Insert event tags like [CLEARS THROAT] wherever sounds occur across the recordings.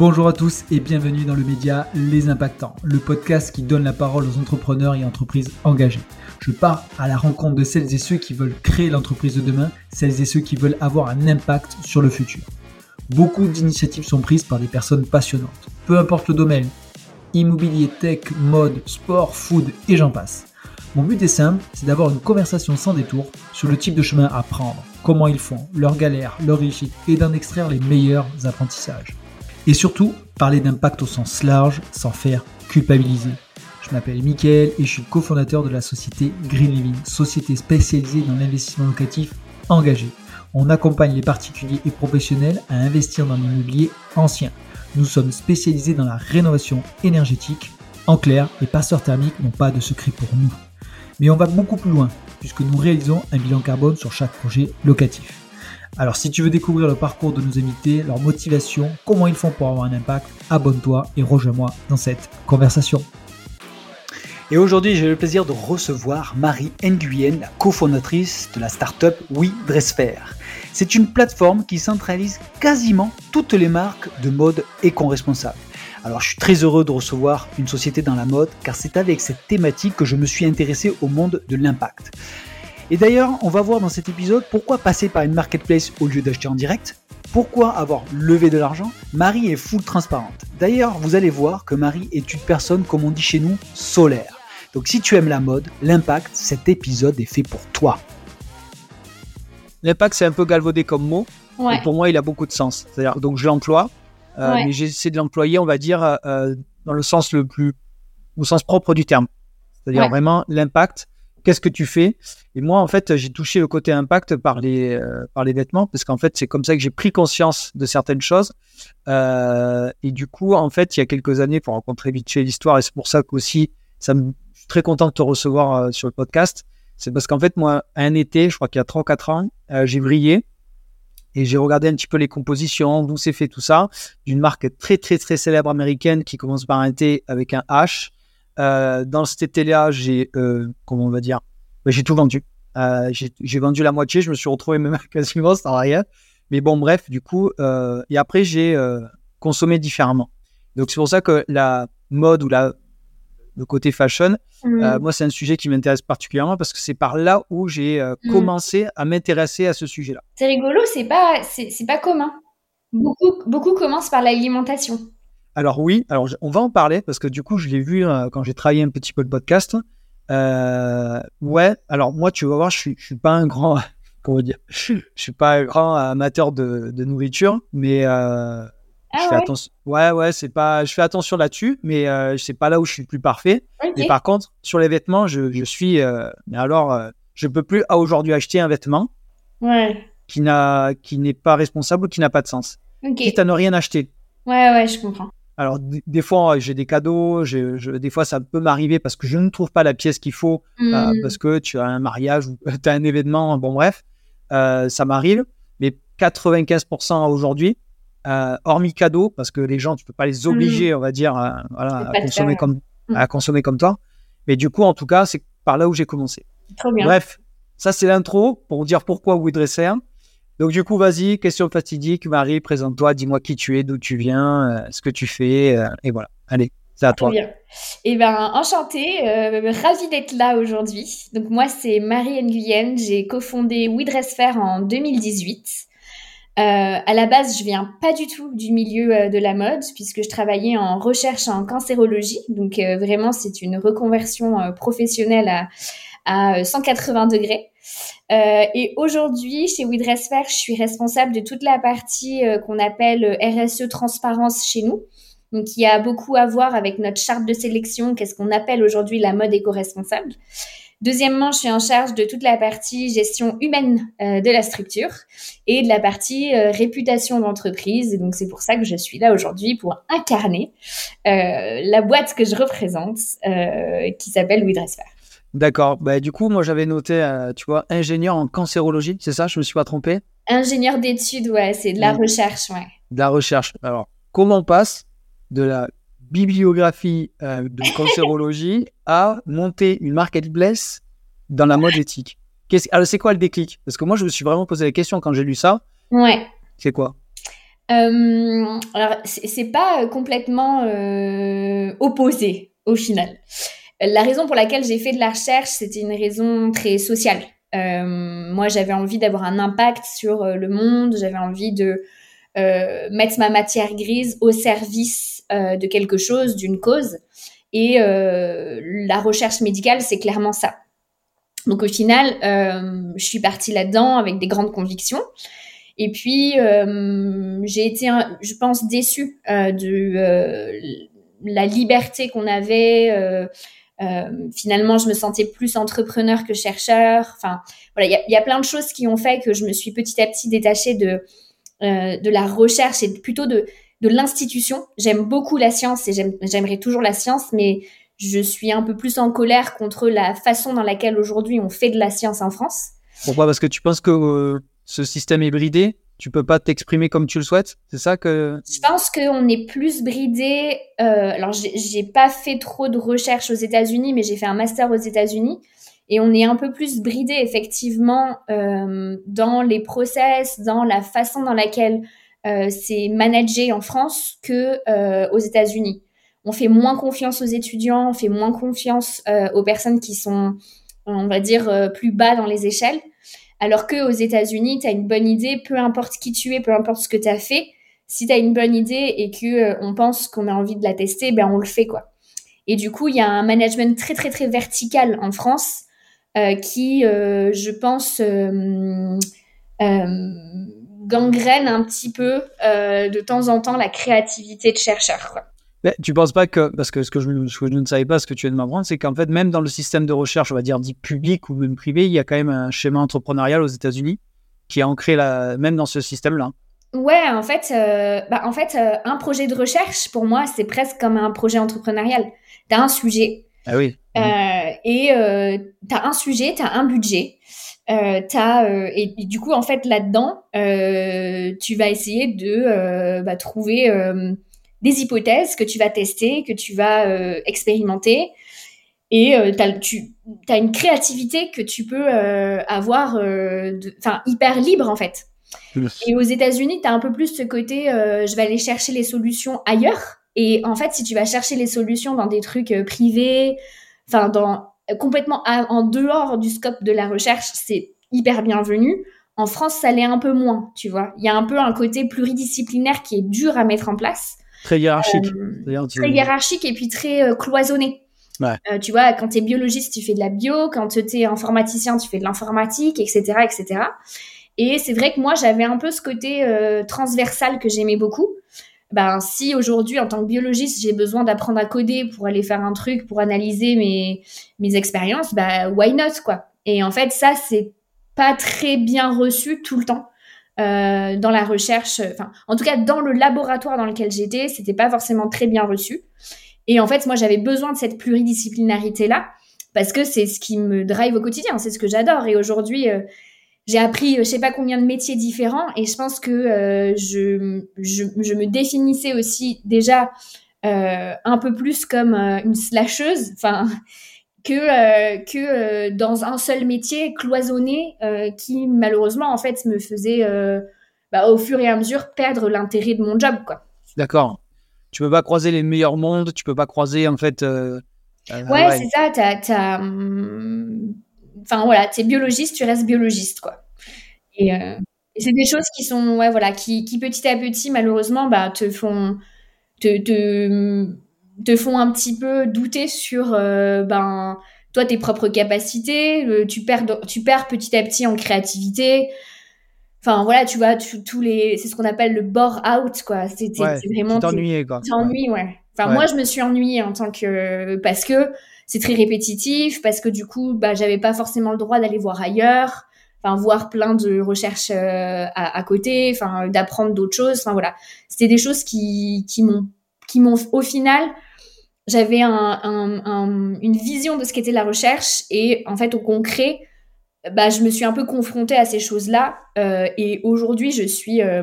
Bonjour à tous et bienvenue dans le média Les Impactants, le podcast qui donne la parole aux entrepreneurs et entreprises engagées. Je pars à la rencontre de celles et ceux qui veulent créer l'entreprise de demain, celles et ceux qui veulent avoir un impact sur le futur. Beaucoup d'initiatives sont prises par des personnes passionnantes, peu importe le domaine, immobilier, tech, mode, sport, food et j'en passe. Mon but est simple, c'est d'avoir une conversation sans détour sur le type de chemin à prendre, comment ils font, leurs galères, leurs réussites et d'en extraire les meilleurs apprentissages. Et surtout, parler d'impact au sens large sans faire culpabiliser. Je m'appelle Mickaël et je suis cofondateur de la société Green Living, société spécialisée dans l'investissement locatif engagé. On accompagne les particuliers et professionnels à investir dans l'immobilier ancien. Nous sommes spécialisés dans la rénovation énergétique. En clair, les passeurs thermiques n'ont pas de secret pour nous. Mais on va beaucoup plus loin, puisque nous réalisons un bilan carbone sur chaque projet locatif. Alors si tu veux découvrir le parcours de nos invités, leur motivation, comment ils font pour avoir un impact, abonne-toi et rejoins-moi dans cette conversation. Et aujourd'hui, j'ai le plaisir de recevoir Marie Nguyen, la cofondatrice de la startup Oui C'est une plateforme qui centralise quasiment toutes les marques de mode éco-responsable. Alors je suis très heureux de recevoir une société dans la mode car c'est avec cette thématique que je me suis intéressé au monde de l'impact. Et d'ailleurs, on va voir dans cet épisode pourquoi passer par une marketplace au lieu d'acheter en direct, pourquoi avoir levé de l'argent Marie est full transparente. D'ailleurs, vous allez voir que Marie est une personne, comme on dit chez nous, solaire. Donc si tu aimes la mode, l'impact, cet épisode est fait pour toi. L'impact, c'est un peu galvaudé comme mot. Et pour moi, il a beaucoup de sens. C'est-à-dire, donc je l'emploie, euh, mais j'essaie de l'employer, on va dire, euh, euh, dans le sens le plus, au sens propre du terme. C'est-à-dire vraiment l'impact. Qu'est-ce que tu fais? Et moi, en fait, j'ai touché le côté impact par les, par les vêtements, parce qu'en fait, c'est comme ça que j'ai pris conscience de certaines choses. et du coup, en fait, il y a quelques années, pour rencontrer vite fait l'histoire, et c'est pour ça qu'aussi, ça me, je suis très content de te recevoir sur le podcast. C'est parce qu'en fait, moi, un été, je crois qu'il y a 3 4 ans, j'ai brillé et j'ai regardé un petit peu les compositions, d'où c'est fait tout ça, d'une marque très très très célèbre américaine qui commence par un T avec un H. Euh, dans cet été-là, j'ai, euh, comment on va dire, ben, j'ai tout vendu. Euh, j'ai vendu la moitié, je me suis retrouvé même [LAUGHS] quasiment sans rien. Mais bon, bref, du coup, et après, j'ai consommé différemment. Donc c'est pour ça que la mode ou la le côté fashion, euh, moi, c'est un sujet qui m'intéresse particulièrement parce que c'est par là où j'ai euh, mm. commencé à m'intéresser à ce sujet-là. C'est rigolo, c'est pas, c'est pas commun. Beaucoup, beaucoup commencent par l'alimentation. Alors oui, alors on va en parler parce que du coup, je l'ai vu euh, quand j'ai travaillé un petit peu le podcast. ouais, alors moi, tu vas voir, je suis, je suis pas un grand, [LAUGHS] comment dire, je suis pas un grand amateur de, de nourriture, mais ah je fais ouais? attention. Ouais, ouais, c'est pas. Je fais attention là-dessus, mais euh, c'est pas là où je suis le plus parfait. Et par contre, sur les vêtements, je, je suis. euh, mais alors, euh, je peux plus à aujourd'hui acheter un vêtement Ouais. qui n'a, qui n'est pas responsable ou qui n'a pas de sens. Ok. Quitte à ne rien acheter. Ouais, ouais, je comprends. Alors, des fois, j'ai des cadeaux. Je, des fois, ça peut m'arriver parce que je ne trouve pas la pièce qu'il faut, euh, Hmm. parce que tu as un mariage ou [LAUGHS] tu as un événement. Bon, bref, euh, ça m'arrive. Mais 95% aujourd'hui, euh, hormis cadeaux, parce que les gens, tu peux pas les obliger, on va dire, à, voilà, consommer faire. comme Mm. à consommer comme toi. Mais du coup, en tout cas, c'est par là où j'ai commencé. Trop bien. Bref, ça c'est l'intro pour dire pourquoi Woodresser. Donc du coup, vas-y, question fatidique, Marie, présente-toi, dis-moi qui tu es, d'où tu viens, euh, ce que tu fais, euh, et voilà. Allez, c'est à toi. bien. Eh ben, enchantée, euh, ravie d'être là aujourd'hui. Donc moi, c'est Marie Nguyen. J'ai cofondé We Dress Fair en 2018. Euh, à la base, je viens pas du tout du milieu de la mode puisque je travaillais en recherche en cancérologie. Donc vraiment, c'est une reconversion professionnelle à, à 180 degrés. Euh, et aujourd'hui, chez We Dress Fair, je suis responsable de toute la partie euh, qu'on appelle euh, RSE transparence chez nous. Donc, y a beaucoup à voir avec notre charte de sélection, qu'est-ce qu'on appelle aujourd'hui la mode éco-responsable. Deuxièmement, je suis en charge de toute la partie gestion humaine de la structure et de la partie réputation d'entreprise. Donc, c'est pour ça que je suis là aujourd'hui pour incarner la boîte que je représente, qui s'appelle We Dress Fair. D'accord. Bah, du coup, moi j'avais noté, euh, tu vois, ingénieur en cancérologie, c'est ça? Je me suis pas trompé? Ingénieur d'études, ouais, c'est de la Mm. recherche, ouais. De la recherche. Alors, comment on passe de la bibliographie euh, de [LAUGHS] cancérologie à monter une marketplace dans la mode éthique? Alors, c'est quoi le déclic? Parce que moi, je me suis vraiment posé la question quand j'ai lu ça. Ouais. C'est quoi? Alors, c'est pas complètement opposé au final. La raison pour laquelle j'ai fait de la recherche, c'était une raison très sociale. moi, j'avais envie d'avoir un impact sur le monde, j'avais envie de mettre ma matière grise au service de quelque chose, d'une cause. Et la recherche médicale, c'est clairement ça. Donc au final, euh, je suis partie là-dedans avec des grandes convictions. Et puis, euh, j'ai été, je pense, déçue euh, de la liberté qu'on avait. Finalement, je me sentais plus entrepreneur que chercheur. Enfin, voilà, il y, a plein de choses qui ont fait que je me suis petit à petit détachée de, de la recherche et plutôt de, de l'institution. J'aime beaucoup la science et j'aimerais toujours la science, mais je suis un peu plus en colère contre la façon dans laquelle aujourd'hui on fait de la science en France. Pourquoi? Parce que tu penses que euh, ce système est bridé? Tu peux pas t'exprimer comme tu le souhaites C'est ça que Je pense qu'on est plus bridé. Euh, alors, j'ai pas fait trop de recherches aux États-Unis, mais j'ai fait un master aux États-Unis. Et on est un peu plus bridé, effectivement, euh, dans les process, dans la façon dans laquelle c'est managé en France que aux États-Unis on fait moins confiance aux étudiants, on fait moins confiance euh, aux personnes qui sont, on va dire, euh, plus bas dans les échelles. Alors que aux États-Unis, tu as une bonne idée, peu importe qui tu es, peu importe ce que tu as fait, si tu as une bonne idée et que euh, on pense qu'on a envie de la tester, ben on le fait quoi. Et du coup, il y a un management très très très vertical en France qui, je pense, gangrène un petit peu de temps en temps la créativité de chercheurs. Mais tu penses pas que, parce que ce que je, ne savais pas, ce que tu viens de m'apprendre, c'est qu'en fait, même dans le système de recherche, on va dire dit public ou même privé, il y a quand même un schéma entrepreneurial aux États-Unis qui est ancré là, même dans ce système-là. Ouais, en fait, euh, bah, en fait euh, un projet de recherche, pour moi, c'est presque comme un projet entrepreneurial. Tu as un sujet. Ah oui. Euh, et tu as un sujet, tu as un budget. as, et, du coup, en fait, là-dedans, tu vas essayer de bah, trouver des hypothèses que tu vas tester, que tu vas euh, expérimenter. Et euh, tu as une créativité que tu peux euh, avoir enfin hyper libre en fait. Et aux États-Unis, tu as un peu plus ce côté je vais aller chercher les solutions ailleurs. Et en fait, si tu vas chercher les solutions dans des trucs privés, enfin dans complètement en dehors du scope de la recherche, c'est hyper bienvenu. En France, ça l'est un peu moins, tu vois. Il y a un peu un côté pluridisciplinaire qui est dur à mettre en place. Très hiérarchique. Euh, très hiérarchique et puis très euh, cloisonné. Euh, tu vois, quand tu es biologiste, tu fais de la bio. Quand tu es informaticien, tu fais de l'informatique, etc., etc. Et c'est vrai que moi, j'avais un peu ce côté transversal que j'aimais beaucoup. Ben, si aujourd'hui, en tant que biologiste, j'ai besoin d'apprendre à coder pour aller faire un truc, pour analyser mes, mes expériences, bah, why not, quoi? Et en fait, ça, c'est pas très bien reçu tout le temps. Euh, dans la recherche, enfin, en tout cas, dans le laboratoire dans lequel j'étais, c'était pas forcément très bien reçu. Et en fait, moi, j'avais besoin de cette pluridisciplinarité-là parce que c'est ce qui me drive au quotidien, c'est ce que j'adore. Et aujourd'hui, euh, j'ai appris je sais pas combien de métiers différents et je pense que euh, je, je, je, me définissais aussi déjà un peu plus comme une slasheuse. Enfin, que, euh, que euh, dans un seul métier cloisonné euh, qui malheureusement en fait me faisait bah, au fur et à mesure perdre l'intérêt de mon job quoi. D'accord. Tu peux pas croiser les meilleurs mondes, tu peux pas croiser en fait. ouais, c'est ça. T'as, hum, Enfin voilà, t'es biologiste, tu restes biologiste quoi. Et, c'est des choses qui sont ouais voilà qui, qui petit à petit malheureusement bah te font te, te te font un petit peu douter sur euh, ben toi tes propres capacités, tu perds tu perds petit à petit en créativité. Enfin voilà, tu vois, tous les c'est ce qu'on appelle le bore out quoi. C'est vraiment t'ennuyer quoi. T'ennuies ouais. Enfin moi je me suis ennuyée en tant que parce que c'est très répétitif parce que du coup bah j'avais pas forcément le droit d'aller voir ailleurs enfin voir plein de recherches euh, à, à, côté, enfin d'apprendre d'autres choses, enfin voilà, c'était des choses qui qui m'ont qui m'ont au final j'avais une vision de ce qu'était la recherche et en fait au concret, bah, je me suis un peu confrontée à ces choses-là euh, et aujourd'hui je suis euh,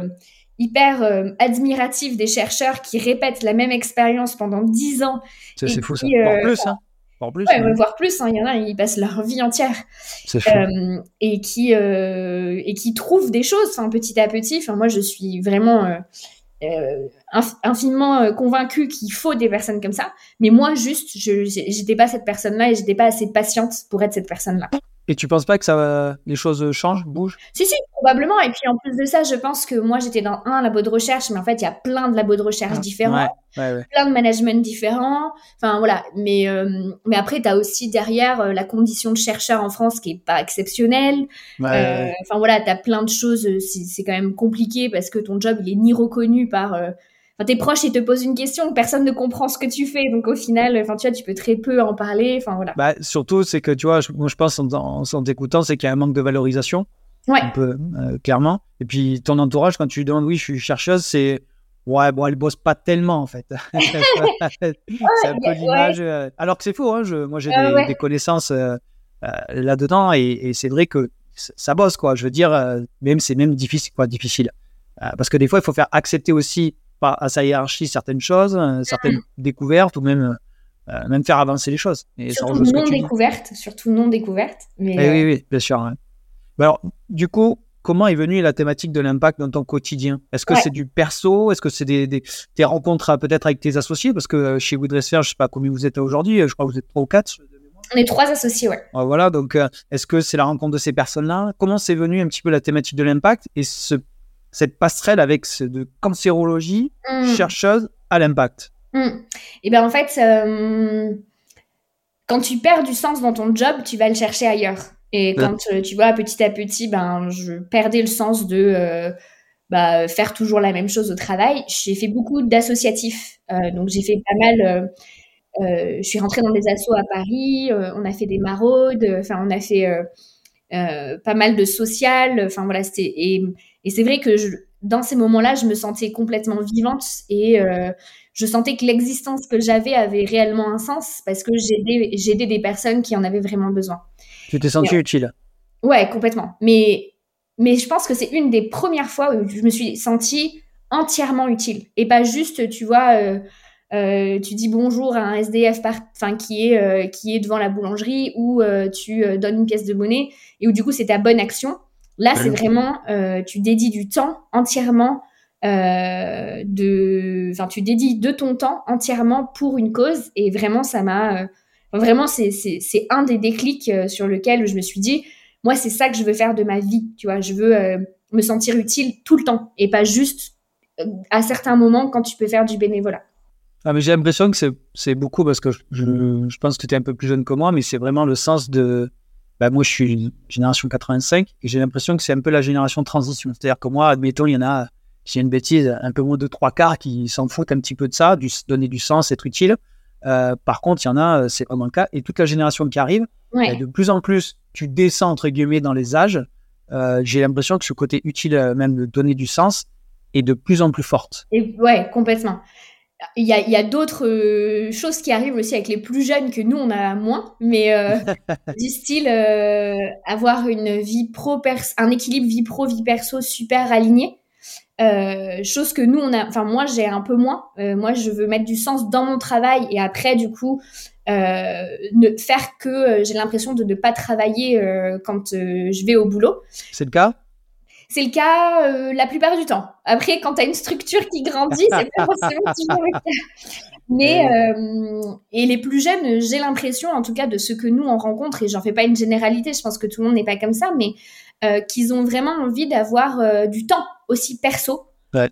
hyper euh, admirative des chercheurs qui répètent la même expérience pendant dix ans. C'est fou ça. Voire plus, hein. Voire plus. Ouais, voire plus. Hein. Il y en a, ils passent leur vie entière. et qui et qui trouvent des choses, petit à petit. Enfin, moi, je suis vraiment euh, infiniment convaincue qu'il faut des personnes comme ça. Mais moi, juste, je j'étais pas cette personne-là et j'étais pas assez patiente pour être cette personne-là. Et tu penses pas que ça, les choses changent, bougent? Si, si, probablement. Et puis en plus de ça, je pense que moi, j'étais dans un labo de recherche, mais en fait, il y a plein de labos de recherche ah, différents, plein de management différents. Enfin, voilà. Mais, euh, mais après, tu as aussi derrière euh, la condition de chercheur en France qui est pas exceptionnelle. Euh, enfin, voilà, tu as plein de choses. C'est quand même compliqué parce que ton job, il est ni reconnu par tes proches ils te posent une question, personne ne comprend ce que tu fais, donc au final, enfin tu vois, tu peux très peu en parler, enfin voilà. Bah, surtout c'est que tu vois, je, moi je pense en, en, t'écoutant, c'est qu'il y a un manque de valorisation, ouais. un peu euh, clairement. Et puis ton entourage, quand tu lui demandes oui, je suis chercheuse, c'est ouais bon, elle bosse pas tellement en fait. [LAUGHS] [LAUGHS] c'est un peu l'image. Euh, alors que c'est faux, hein, je, moi j'ai ah des, connaissances euh, là-dedans et, et c'est vrai que ça bosse quoi. Je veux dire, même c'est même difficile quoi, difficile. parce que des fois, il faut faire accepter aussi à sa hiérarchie certaines choses, euh, certaines découvertes ou même, euh, même faire avancer les choses. Et surtout non découvertes, surtout non découvertes. Mais eh Oui, oui, bien sûr. alors, du coup, comment est venue la thématique de l'impact dans ton quotidien? Est-ce que c'est du perso? Est-ce que c'est des, des, rencontres euh, peut-être avec tes associés? Parce que chez Woodress Fair, je sais pas combien vous êtes aujourd'hui, je crois que vous êtes trois ou quatre. On est trois associés, ouais. Voilà, donc est-ce que c'est la rencontre de ces personnes-là? Comment c'est venu un petit peu la thématique de l'impact? Et ce cette passerelle avec de cancérologie mm. chercheuse à l'impact Et mm. eh bien en fait, euh, quand tu perds du sens dans ton job, tu vas le chercher ailleurs. Et quand euh, tu vois petit à petit, ben je perdais le sens de euh, bah, faire toujours la même chose au travail. J'ai fait beaucoup d'associatifs, donc j'ai fait pas mal. je suis rentrée dans des assos à Paris. on a fait des maraudes. Enfin, on a fait pas mal de social. Enfin voilà, c'était et c'est vrai que dans ces moments-là, je me sentais complètement vivante et euh, je sentais que l'existence que j'avais avait réellement un sens parce que j'aidais des personnes qui en avaient vraiment besoin. Tu t'es sentie utile Ouais, complètement. Mais, mais je pense que c'est une des premières fois où je me suis sentie entièrement utile et pas juste, tu vois. Euh, euh, tu dis bonjour à un SDF enfin qui est qui est devant la boulangerie ou tu donnes une pièce de monnaie et où du coup c'est ta bonne action Là, c'est vraiment, euh, tu dédies du temps entièrement euh, de, enfin, tu dédies de ton temps entièrement pour une cause. Et vraiment, ça m'a, euh, vraiment, c'est, c'est, c'est un des déclics sur lequel je me suis dit, moi, c'est ça que je veux faire de ma vie. Tu vois, je veux me sentir utile tout le temps et pas juste à certains moments quand tu peux faire du bénévolat. Ah, mais j'ai l'impression que c'est, c'est beaucoup parce que je, je pense que tu es un peu plus jeune que moi, mais c'est vraiment le sens de bah, moi, je suis génération 85 et j'ai l'impression que c'est un peu la génération de transition. C'est-à-dire que moi, admettons, il y en a, si une bêtise, un peu moins de trois quarts qui s'en foutent un petit peu de ça, du, donner du sens, être utile. Euh, par contre, il y en a, euh, c'est vraiment le cas. Et toute la génération qui arrive, bah, de plus en plus, tu descends, entre guillemets, dans les âges. Euh, j'ai l'impression que ce côté utile, même de donner du sens, est de plus en plus forte. Et ouais, complètement il y a, d'autres euh, choses qui arrivent aussi avec les plus jeunes que nous on a moins mais euh, [LAUGHS] du style euh, avoir une vie pro un équilibre vie pro vie perso super aligné. Chose que nous on a enfin moi j'ai un peu moins. Moi je veux mettre du sens dans mon travail et après du coup ne faire que j'ai l'impression de ne pas travailler quand je vais au boulot. C'est le cas? C'est le cas euh, la plupart du temps. Après, quand tu as une structure qui grandit, c'est pas forcément [LAUGHS] toujours le cas. Mais euh, et les plus jeunes, j'ai l'impression, en tout cas de ce que nous on rencontre, et j'en fais pas une généralité, je pense que tout le monde n'est pas comme ça, mais euh, qu'ils ont vraiment envie d'avoir du temps aussi perso, ouais.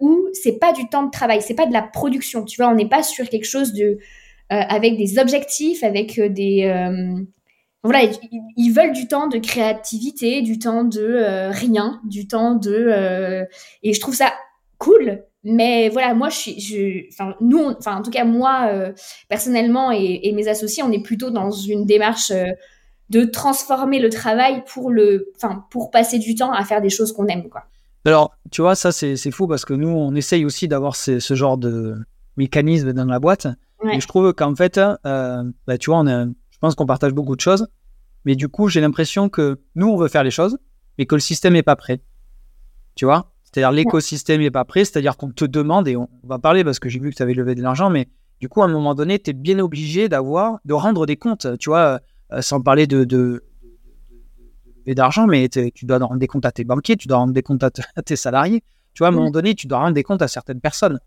où c'est pas du temps de travail, c'est pas de la production. Tu vois, on n'est pas sur quelque chose de avec des objectifs, avec des voilà, ils, veulent du temps de créativité, du temps de euh, rien, du temps de euh, et je trouve ça cool. Mais voilà, moi je suis, je, enfin nous, enfin en tout cas moi euh, personnellement et, mes associés, on est plutôt dans une démarche de transformer le travail pour le, enfin pour passer du temps à faire des choses qu'on aime quoi. Alors tu vois ça c'est fou parce que nous on essaye aussi d'avoir ce, genre de mécanisme dans la boîte. Et je trouve qu'en fait, bah, tu vois on a pense qu'on partage beaucoup de choses. Mais du coup, j'ai l'impression que nous, on veut faire les choses, mais que le système n'est pas prêt. Tu vois? C'est-à-dire l'écosystème n'est pas prêt, c'est-à-dire qu'on te demande, et on va parler parce que j'ai vu que tu avais levé de l'argent, mais du coup, à un moment donné, tu es bien obligé d'avoir, de rendre des comptes, tu vois, euh, sans parler de, de, d'argent, mais tu dois rendre des comptes à tes banquiers, tu dois rendre des comptes à, [LAUGHS] tes salariés. Tu vois, à un moment donné, tu dois rendre des comptes à certaines personnes.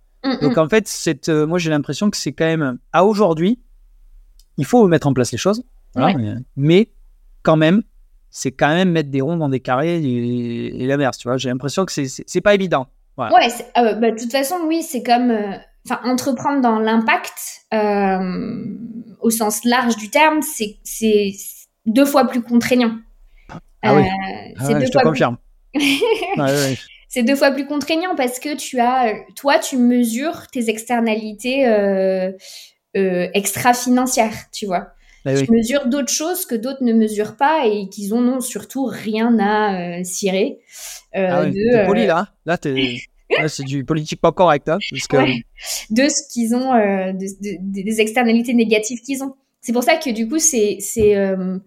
Donc en fait, cette, moi j'ai l'impression que c'est quand même à aujourd'hui, il faut mettre en place les choses, mais, quand même, c'est quand même mettre des ronds dans des carrés et, l'inverse. Tu vois, j'ai l'impression que c'est pas évident. Ouais, euh, bah, de toute façon, oui, c'est comme euh, entreprendre dans l'impact euh, au sens large du terme, c'est deux fois plus contraignant. Ah oui, ah je te confirme. [LAUGHS] c'est deux fois plus contraignant parce que tu as, toi, tu mesures tes externalités extra-financières, tu vois. Ah tu mesures d'autres choses que d'autres ne mesurent pas et qu'ils ont surtout rien à cirer. ah de, poli là. Là, t'es [LAUGHS] c'est du politique pas correct. Hein, De ce qu'ils ont, euh, des externalités négatives qu'ils ont. C'est pour ça que du coup, c'est euh,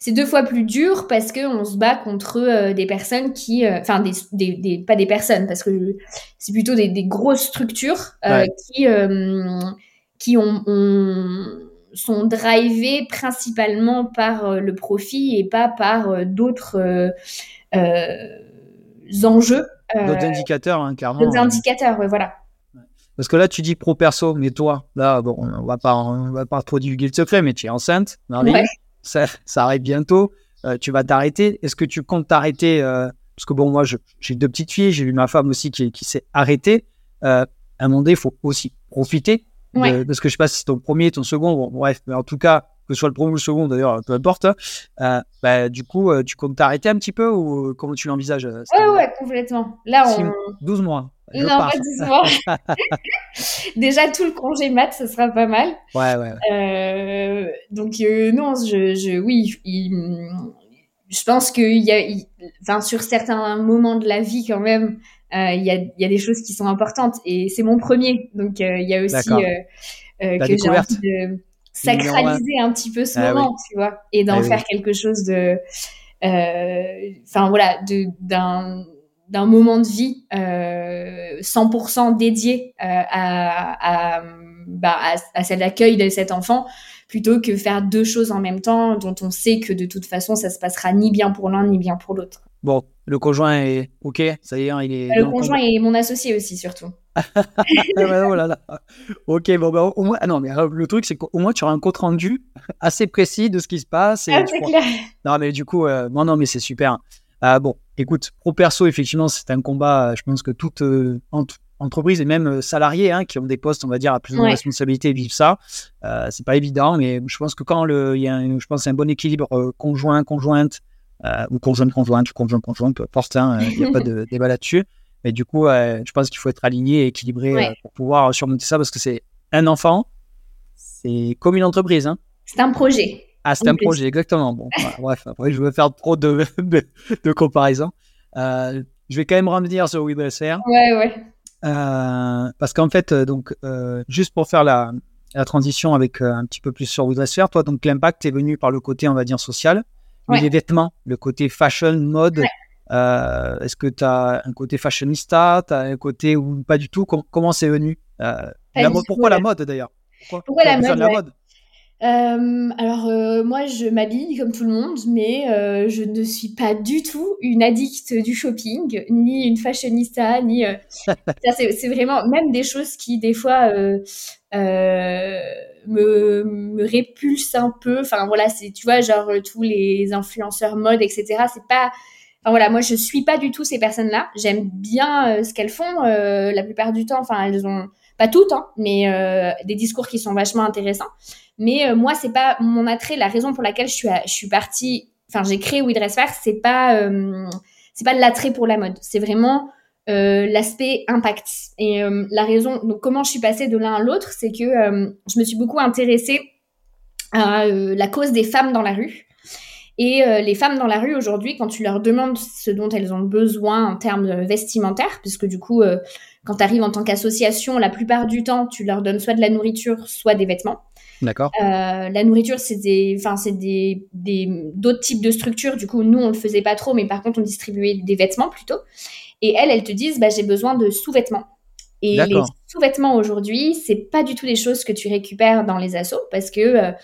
c'est deux fois plus dur parce qu'on se bat contre euh, des personnes qui, enfin, des, des, pas des personnes, parce que c'est plutôt des, grosses structures qui, qui ont, sont drivées principalement par le profit et pas par d'autres enjeux D'autres euh, indicateurs, hein, clairement. D'autres indicateurs, ouais, voilà. Parce que là, tu dis pro perso, mais toi, là, bon, on va pas, on va pas trop divulguer le secret, mais tu es enceinte, Marie, ça, ça, arrive bientôt, euh, tu vas t'arrêter. Est-ce que tu comptes t'arrêter euh, Parce que bon, moi, j'ai deux petites filles, j'ai vu ma femme aussi qui, qui s'est arrêtée. à un moment donné, il faut aussi profiter. Parce que je sais pas si c'est ton premier, ton second, bon, bref, mais en tout cas, que ce soit le premier ou le second d'ailleurs, peu importe. Euh, bah, du coup, euh, tu comptes t'arrêter un petit peu ou comment tu l'envisages euh, Ouais, ouais, complètement. Là, on... 12 mois. non, pas 12 mois. [LAUGHS] [LAUGHS] Déjà, tout le congé mat, ce sera pas mal. Ouais, ouais. donc, non, je, je oui, je pense qu'il y a, enfin, sur certains moments de la vie quand même, il y, a, y, a, des choses qui sont importantes et c'est mon premier. Donc, il y a aussi que j'ai envie de sacraliser un petit peu ce ah moment, tu vois, et d'en ah faire quelque chose de, euh, enfin voilà, d'un d'un moment de vie euh, 100% dédié euh, à, à, bah, à, à cet accueil de cet enfant plutôt que faire deux choses en même temps dont on sait que de toute façon ça se passera ni bien pour l'un ni bien pour l'autre. Bon, le conjoint est OK, ça y est, hein, il est. Le conjoint est mon associé aussi, surtout. [LAUGHS] oh là là. Ok, bon, bah, au moins, ah non, mais le truc, c'est qu'au moins, tu auras un compte rendu assez précis de ce qui se passe. Et ah, c'est clair. Non, mais du coup, euh, non, non, mais c'est super. Euh, bon, écoute, pro perso, effectivement, c'est un combat, je pense que toute euh, entreprise et même salariés hein, qui ont des postes, on va dire, à plus de responsabilité vivent ça. c'est pas évident, mais je pense que quand le, il y a un, je pense, un bon équilibre conjoint, conjointe, ou conjointe, conjointe, conjoint, conjointe, peu importe, hein, il n'y a pas de [LAUGHS] débat là-dessus. Mais du coup, je pense qu'il faut être aligné et équilibré euh, pour pouvoir surmonter ça parce que c'est un enfant, c'est comme une entreprise. Hein. C'est un projet. Ah, c'est un projet, exactement. Bon, [LAUGHS] bref, après, je veux faire trop [LAUGHS] de, de, comparaisons. Euh, je vais quand même revenir sur WeDresser. Ouais, ouais. Euh, parce qu'en fait, donc, juste pour faire la, la transition avec un petit peu plus sur WeDresser, toi, donc l'impact est venu par le côté, on va dire, social. Mais les vêtements, le côté fashion, mode, euh, est-ce que tu as un côté fashionista Tu as un côté ou pas du tout? Comment c'est venu? Euh, Pourquoi la mode d'ailleurs? Pourquoi, la, mode, euh, alors moi je m'habille comme tout le monde, mais je ne suis pas du tout une addict du shopping, ni une fashionista, ni [LAUGHS] c'est vraiment même des choses qui des fois me, me répulsent un peu. Enfin voilà, c'est tu vois genre tous les influenceurs mode etc. C'est pas Enfin voilà, moi je suis pas du tout ces personnes-là. J'aime bien euh, ce qu'elles font euh, la plupart du temps. Enfin elles ont pas toutes, hein, mais euh, des discours qui sont vachement intéressants. Mais moi c'est pas mon attrait. La raison pour laquelle je suis je suis partie, enfin j'ai créé We Dress Fair, c'est pas c'est pas de l'attrait pour la mode. C'est vraiment l'aspect impact. Et la raison, donc comment je suis passée de l'un à l'autre, c'est que je me suis beaucoup intéressée à la cause des femmes dans la rue. Et euh, les femmes dans la rue aujourd'hui, quand tu leur demandes ce dont elles ont besoin en termes vestimentaires, puisque du coup, euh, quand tu arrives en tant qu'association, la plupart du temps, tu leur donnes soit de la nourriture, soit des vêtements. D'accord. Euh, la nourriture, c'est des, enfin, c'est des, des, d'autres types de structures. Du coup, nous, on le faisait pas trop, mais par contre, on distribuait des vêtements plutôt. Et elles, elles te disent, bah, j'ai besoin de sous-vêtements. Et les sous-vêtements aujourd'hui, c'est pas du tout des choses que tu récupères dans les assos parce que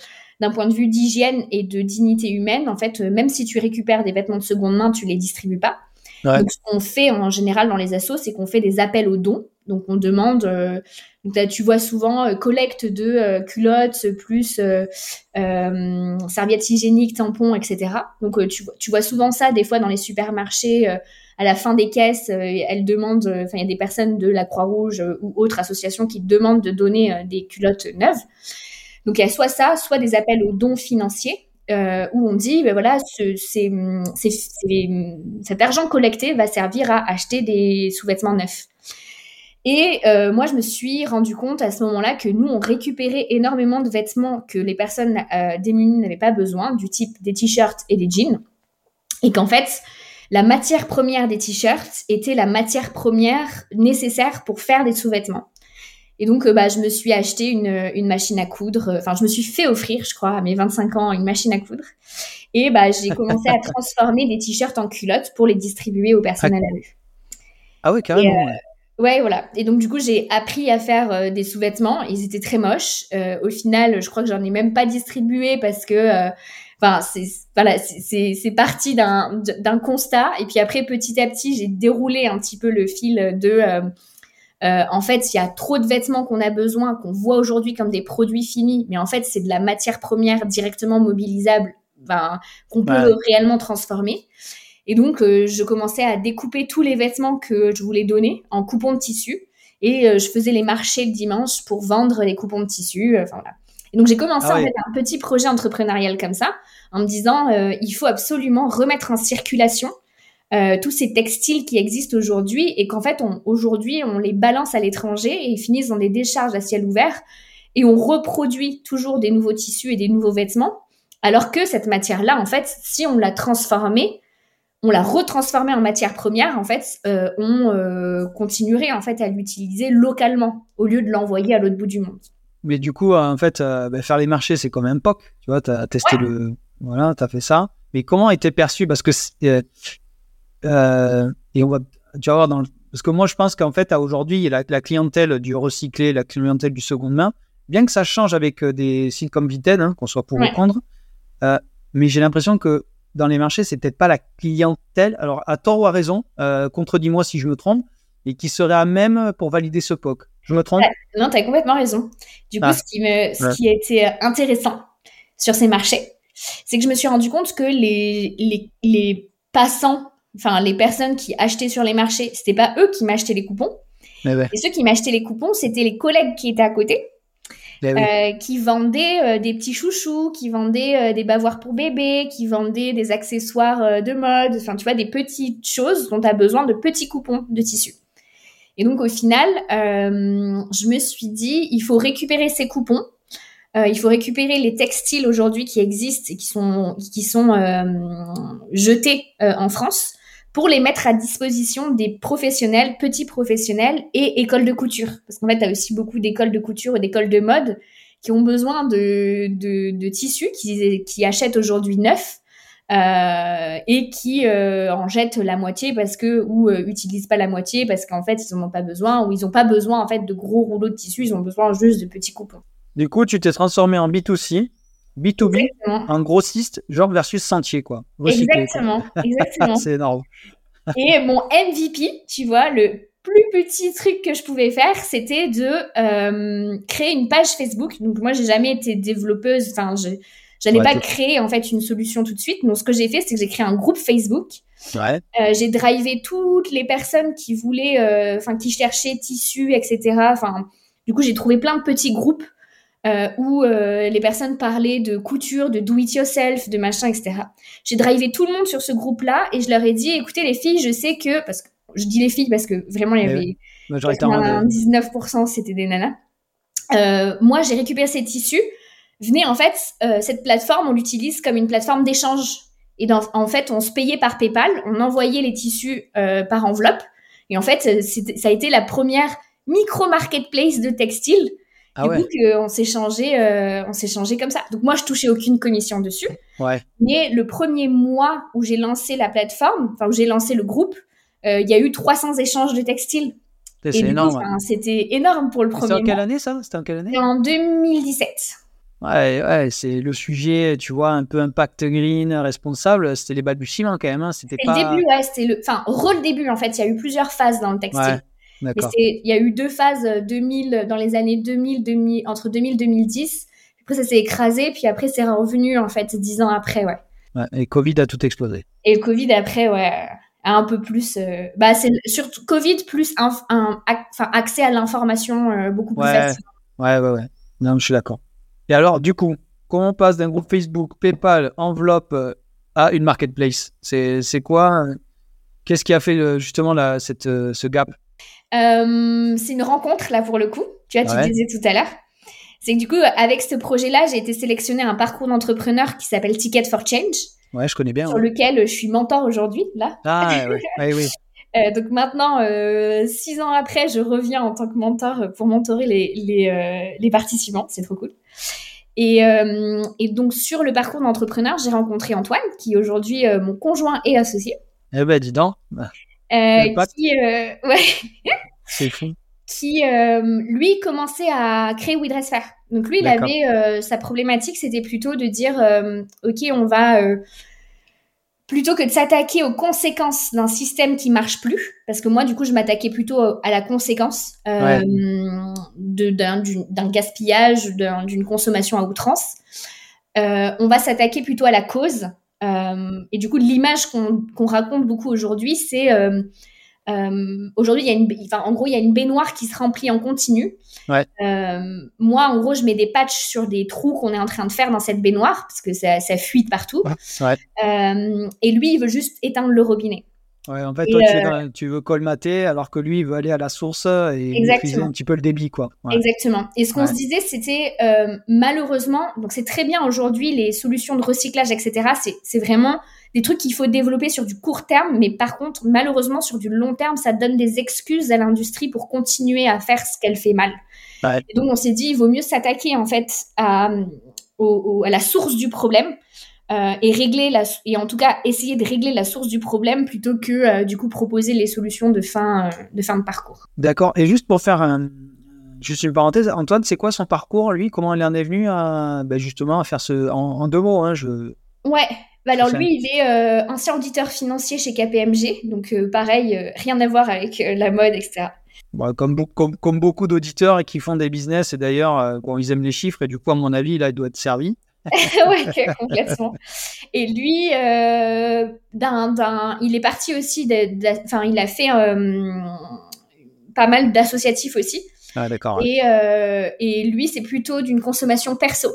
d'un point de vue d'hygiène et de dignité humaine, en fait, euh, même si tu récupères des vêtements de seconde main, tu les distribues pas. Donc, ce qu'on fait en général dans les assos, c'est qu'on fait des appels aux dons. Donc, on demande, euh, tu vois souvent euh, collecte de euh, culottes plus serviettes hygiéniques, tampons, etc. Donc, tu, tu, vois souvent ça des fois dans les supermarchés. à la fin des caisses, elles demandent, enfin, il y a des personnes de la Croix-Rouge ou autres associations qui demandent de donner des culottes neuves. Donc, il y a soit ça, soit des appels aux dons financiers. Euh, où on dit, ben voilà, ce, cet argent collecté va servir à acheter des sous-vêtements neufs. Et euh, moi, je me suis rendu compte à ce moment-là que nous, on récupérait énormément de vêtements que les personnes euh, démunies n'avaient pas besoin, du type des t-shirts et des jeans, et qu'en fait, la matière première des t-shirts était la matière première nécessaire pour faire des sous-vêtements. Et donc, euh, bah, je me suis acheté une, une machine à coudre. Enfin, je me suis fait offrir, je crois, à mes 25 ans, une machine à coudre. Et bah, j'ai [LAUGHS] commencé à transformer des t-shirts en culottes pour les distribuer aux personnes à la rue. Ah oui, carrément. Euh, ouais. voilà. Et donc, du coup, j'ai appris à faire euh, des sous-vêtements. Ils étaient très moches. au final, je crois que j'en ai même pas distribué parce que, enfin, c'est voilà, c'est parti d'un constat. Et puis après, petit à petit, j'ai déroulé un petit peu le fil de euh, en fait, il y a trop de vêtements qu'on a besoin, qu'on voit aujourd'hui comme des produits finis, mais en fait, c'est de la matière première directement mobilisable, qu'on peut réellement transformer. Et donc, euh, je commençais à découper tous les vêtements que je voulais donner en coupons de tissu. Et euh, je faisais les marchés le dimanche pour vendre les coupons de tissu. Enfin, voilà. Et donc, j'ai commencé ah un petit projet entrepreneurial comme ça, en me disant, il faut absolument remettre en circulation euh, tous ces textiles qui existent aujourd'hui et qu'en fait, aujourd'hui, on les balance à l'étranger et ils finissent dans des décharges à ciel ouvert et on reproduit toujours des nouveaux tissus et des nouveaux vêtements, alors que cette matière-là, en fait, si on l'a transformée, on l'a retransformée en matière première, en fait, euh, on euh, continuerait en fait à l'utiliser localement au lieu de l'envoyer à l'autre bout du monde. Mais du coup, en fait, bah, faire les marchés, c'est quand même POC. Tu vois, tu as testé le. Voilà, tu as fait ça. Mais comment était perçu? Parce que euh, et on va, tu vas voir dans parce que moi je pense qu'en fait aujourd'hui la, la clientèle du recyclé, la clientèle du seconde main, bien que ça change avec euh, des sites comme Vinted, hein, qu'on soit pour reprendre, euh, mais j'ai l'impression que dans les marchés c'est peut-être pas la clientèle. Alors à tort ou à raison, contredis-moi si je me trompe, et qui serait à même pour valider ce POC. Je me trompe? Non, tu as complètement raison. Du coup, ah. ce, qui me, ce qui a été intéressant sur ces marchés, c'est que je me suis rendu compte que les, les, les passants enfin les personnes qui achetaient sur les marchés, c'était pas eux qui m'achetaient les coupons. Et ceux qui m'achetaient les coupons, c'était les collègues qui étaient à côté, euh, qui vendaient euh, des petits chouchous, qui vendaient euh, des bavoirs pour bébé, qui vendaient des accessoires de mode, enfin tu vois des petites choses dont tu as besoin de petits coupons de tissu. Et donc au final, je me suis dit, il faut récupérer ces coupons. il faut récupérer les textiles aujourd'hui qui existent et qui sont, qui sont jetés en France pour les mettre à disposition des professionnels, petits professionnels et écoles de couture. Parce qu'en fait, tu as aussi beaucoup d'écoles de couture et d'écoles de mode qui ont besoin de, tissus, qui, achètent aujourd'hui neuf euh, et qui euh, en jettent la moitié parce que ou euh, utilisent pas la moitié parce qu'en fait ils en ont pas besoin ou ils ont pas besoin en fait de gros rouleaux de tissu, ils ont besoin juste de petits coupons. Du coup, tu t'es transformé en B2C B2B, un grossiste, genre versus Sentier, quoi. exactement, [LAUGHS] exactement. c'est énorme. Et mon MVP, tu vois, le plus petit truc que je pouvais faire, c'était de euh, créer une page Facebook. Donc moi, j'ai jamais été développeuse. Enfin, je n'allais pas créer en fait une solution tout de suite. Donc ce que j'ai fait, c'est que j'ai créé un groupe Facebook. Ouais. Euh, j'ai drivé toutes les personnes qui voulaient, euh, enfin, qui cherchaient tissus, etc. Enfin, du coup, j'ai trouvé plein de petits groupes euh, où euh, les personnes parlaient de couture, de do it yourself, de machin, etc. J'ai drivé tout le monde sur ce groupe-là et je leur ai dit, écoutez les filles, je sais que, parce que je dis les filles parce que vraiment il y avait 19% c'était des nanas. Euh, moi j'ai récupéré ces tissus. Venez en fait, euh, cette plateforme on l'utilise comme une plateforme d'échange. Et dans, en fait, on se payait par PayPal, on envoyait les tissus euh, par enveloppe. Et en fait, ça a été la première micro marketplace de textile ah du coup, on s'est changé, euh, on s'est changé comme ça. Donc moi, je touchais aucune commission dessus. Ouais. Mais le premier mois où j'ai lancé la plateforme, enfin où j'ai lancé le groupe, euh, il y a eu 300 échanges de textiles. C'est énorme. C'était énorme pour le premier. C'était en quelle année ça? C'était en quelle année? En 2017. Ouais, ouais c'est le sujet, tu vois, un peu impact green, responsable. C'était les balbutiements quand même. Hein, c'était pas... le début, ouais. C'était le, enfin, rôle début en fait. Il y a eu plusieurs phases dans le textile. Ouais, il y a eu deux phases 2000 euh, dans les années 2000, 2000 entre 2000 et 2010. Après, ça s'est écrasé, puis après, c'est revenu en fait dix ans après, ouais. ouais. Et Covid a tout explosé. Et le Covid après, ouais, a un peu plus. Euh, bah, c'est surtout Covid plus un, un, accès à l'information euh, beaucoup plus facile. Ouais, ouais, ouais. Non, je suis d'accord. Et alors, du coup, comment on passe d'un groupe Facebook, PayPal, enveloppe euh, à une marketplace? C'est quoi Qu'est-ce qui a fait justement la, cette, ce gap? C'est une rencontre, là, pour le coup. Tu vois, tu disais tout à l'heure. C'est que du coup, avec ce projet-là, j'ai été sélectionnée à un parcours d'entrepreneur qui s'appelle Ticket for Change. Ouais, je connais bien. Sur lequel je suis mentor aujourd'hui, là. Ah, [LAUGHS] ouais, ouais oui. Euh, donc maintenant, euh, six ans après, je reviens en tant que mentor pour mentorer les, les, euh, les participants. C'est trop cool. Et, et, donc sur le parcours d'entrepreneur, j'ai rencontré Antoine, qui est aujourd'hui mon conjoint et associé. Eh ben, dis donc. Qui, [LAUGHS] ouais. C'est fou qui euh, lui commençait à créer WeDressFair. Donc lui, il avait euh, sa problématique, c'était plutôt de dire, euh, ok, on va plutôt que de s'attaquer aux conséquences d'un système qui marche plus, parce que moi, du coup, je m'attaquais plutôt à la conséquence d'un gaspillage, d'une consommation à outrance. on va s'attaquer plutôt à la cause. Et du coup, l'image qu'on raconte beaucoup aujourd'hui, c'est euh, Aujourd'hui, il y a une, enfin, en gros, il y a une baignoire qui se remplit en continu. Ouais. Euh, moi, en gros, je mets des patchs sur des trous qu'on est en train de faire dans cette baignoire parce que ça, ça fuit de partout. Ouais. Euh, et lui, il veut juste éteindre le robinet. Ouais, en fait, toi, euh, tu, veux colmater alors que lui, il veut aller à la source et maîtriser un petit peu le débit, quoi. Exactement. Et ce qu'on se disait, c'était euh, malheureusement, donc c'est très bien aujourd'hui, les solutions de recyclage, etc. C'est vraiment des trucs qu'il faut développer sur du court terme, mais par contre, malheureusement, sur du long terme, ça donne des excuses à l'industrie pour continuer à faire ce qu'elle fait mal. Et donc, on s'est dit, il vaut mieux s'attaquer en fait à, à, la source du problème. Euh, et régler la et en tout cas essayer de régler la source du problème plutôt que euh, du coup proposer les solutions de fin euh, de fin de parcours. D'accord. Et juste pour faire un, juste une parenthèse, Antoine, c'est quoi son parcours lui? Comment il en est venu à ben, justement à faire ce en, deux mots hein, je... Ouais. Bah, alors lui, il est euh, ancien auditeur financier chez KPMG, donc pareil, rien à voir avec la mode, etc. comme, comme, comme, beaucoup d'auditeurs qui font des business, et d'ailleurs, bon, ils aiment les chiffres, et du coup, à mon avis, là, il doit être servi. [LAUGHS] ouais, complètement. Et lui, d'un, il est parti aussi, enfin, il a fait pas mal d'associatifs aussi. Ah, d'accord. Et, et lui, c'est plutôt d'une consommation perso.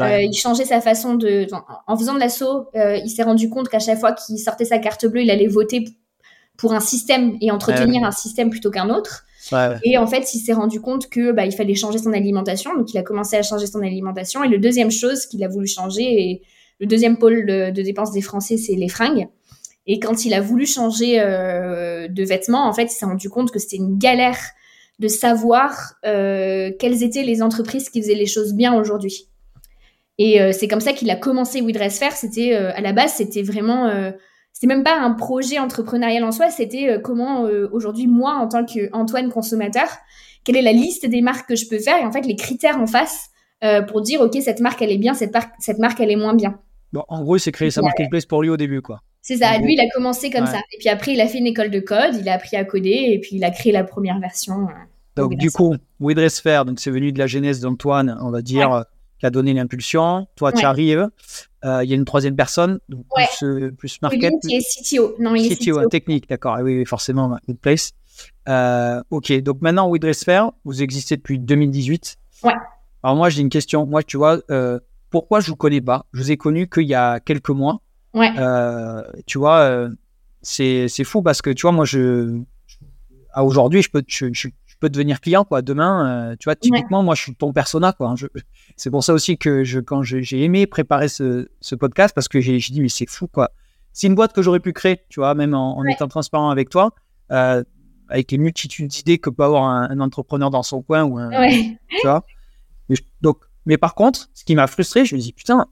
Euh, il changeait sa façon de. En, faisant de l'assaut, euh, il s'est rendu compte qu'à chaque fois qu'il sortait sa carte bleue, il allait voter pour un système et entretenir un système plutôt qu'un autre. Et en fait, il s'est rendu compte que bah, il fallait changer son alimentation, donc il a commencé à changer son alimentation. Et le deuxième chose qu'il a voulu changer, et le deuxième pôle de, dépenses des Français, c'est les fringues. Et quand il a voulu changer euh, de vêtements, en fait, il s'est rendu compte que c'était une galère de savoir quelles étaient les entreprises qui faisaient les choses bien aujourd'hui. Et euh, c'est comme ça qu'il a commencé WeDressFair. C'était euh, à la base, c'était vraiment, euh, c'était même pas un projet entrepreneurial en soi. C'était comment aujourd'hui moi, en tant qu'Antoine consommateur, quelle est la liste des marques que je peux faire et en fait les critères en face pour dire ok cette marque elle est bien, cette, marque, cette marque elle est moins bien. Bon, en gros, il s'est créé sa marketplace pour lui au début, quoi. C'est ça. Lui, il a commencé comme ça. Et puis après, il a fait une école de code, il a appris à coder et puis il a créé la première version. donc, du coup, WeDressFair, donc c'est venu de la genèse d'Antoine, on va dire qui a donné l'impulsion. Toi, tu arrives. Euh, il y a une troisième personne, donc plus, euh, plus market. qui est CTO. Non, il CTO, technique, d'accord. Oui, oui, forcément, Marketplace. Euh, ok, donc maintenant, WeDressFair, vous existez depuis 2018. Ouais. Alors moi, j'ai une question. Moi, tu vois, pourquoi je vous connais pas? Je vous ai connu qu'il y a quelques mois. Ouais. Tu vois, c'est fou parce que, tu vois, moi, je, à aujourd'hui, je peux, je, je, peux devenir client quoi. Demain euh, tu vois typiquement moi je suis ton persona quoi c'est pour ça aussi que je quand j'ai aimé préparer ce, ce, podcast parce que j'ai dit mais c'est fou quoi. C'est une boîte que j'aurais pu créer tu vois même en, étant transparent avec toi euh, avec les multitudes d'idées que peut avoir un, entrepreneur dans son coin ou un tu vois. Mais, donc mais par contre ce qui m'a frustré je me dis putain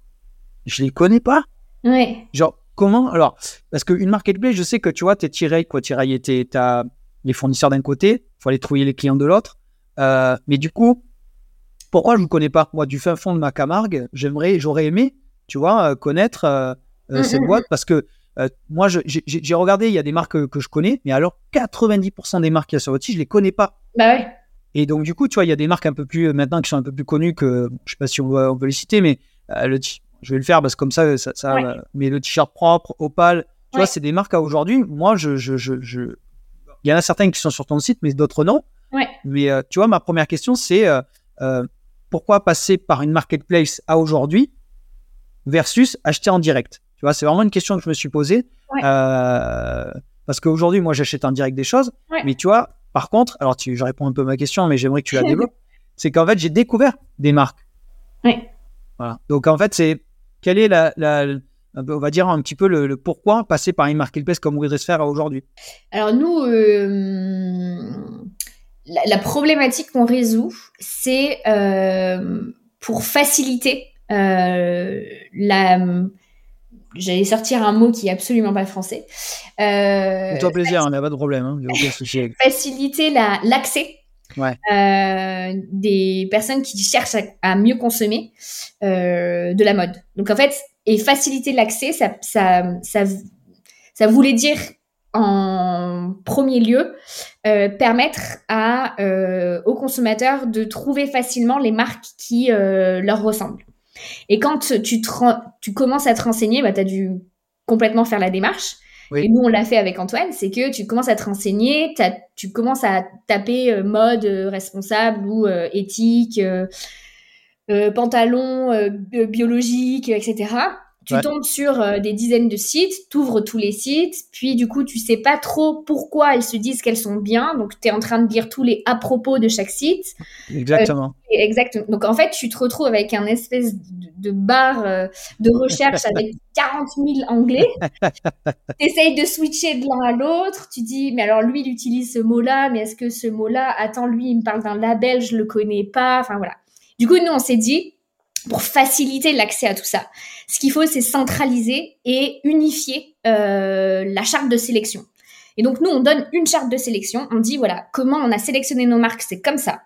je les connais pas. Ouais. genre comment alors parce qu'une marketplace je sais que tu vois t'es tiré quoi tiraillé t'as les fournisseurs d'un côté, faut aller trouver les clients de l'autre. Euh, mais du coup, pourquoi je ne connais pas? Moi, du fin fond de ma Camargue, j'aimerais, j'aurais aimé, tu vois, connaître mmh, cette mmh, boîte parce que moi, j'ai regardé, il y a des marques que, je connais, mais alors 90% des marques qu'il y a sur votre site, je les connais pas. Bah ouais. Et donc, du coup, tu vois, il y a des marques un peu plus, maintenant, qui sont un peu plus connues que, je sais pas si on, on peut les citer, mais le, je vais le faire parce que comme ça, ça, mais le t-shirt propre, Opal, tu vois, c'est des marques à aujourd'hui. Moi, je, je, je, il y en a certaines qui sont sur ton site, mais d'autres non. Mais euh, tu vois, ma première question, c'est euh, euh, pourquoi passer par une marketplace à aujourd'hui versus acheter en direct? Tu vois, c'est vraiment une question que je me suis posée. parce qu'aujourd'hui, moi, j'achète en direct des choses. Mais tu vois, par contre, alors tu, je réponds un peu à ma question, mais j'aimerais que tu la [LAUGHS] développes. c'est qu'en fait, j'ai découvert des marques. Voilà. Donc, en fait, c'est quelle est la, on va dire un petit peu le, pourquoi passer par une marketplace comme faire aujourd'hui Alors nous, euh, la, problématique qu'on résout, c'est euh, pour faciliter euh, la... J'allais sortir un mot qui est absolument pas français. Euh, toi plaisir, il n'y a pas de problème. Hein, faciliter l'accès des personnes qui cherchent à, mieux consommer de la mode. Donc en fait, et faciliter l'accès, ça, ça, ça, ça, voulait dire en premier lieu euh, permettre à, euh, aux consommateurs de trouver facilement les marques qui euh, leur ressemblent. Et quand tu, tu commences à te renseigner, bah, tu as dû complètement faire la démarche. Et nous, on l'a fait avec Antoine, c'est que tu commences à te renseigner, tu commences à taper mode responsable ou éthique, euh, pantalons euh, biologiques, etc. Tu tombes sur euh, des dizaines de sites, tu ouvres tous les sites, puis du coup, tu sais pas trop pourquoi elles se disent qu'elles sont bien. Donc, tu es en train de lire tous les à propos de chaque site. Exactement. exactement. Donc, en fait, tu te retrouves avec un espèce de, barre de recherche avec [LAUGHS] 40 000 anglais. [LAUGHS] tu essayes de switcher de l'un à l'autre. Tu dis, mais alors lui, il utilise ce mot-là, mais est-ce que ce mot-là, attends, lui, il me parle d'un label, je le connais pas. Enfin, voilà. Du coup, nous, on s'est dit, pour faciliter l'accès à tout ça, ce qu'il faut, c'est centraliser et unifier euh, la charte de sélection. Et donc, nous, on donne une charte de sélection. On dit, voilà, comment on a sélectionné nos marques, c'est comme ça.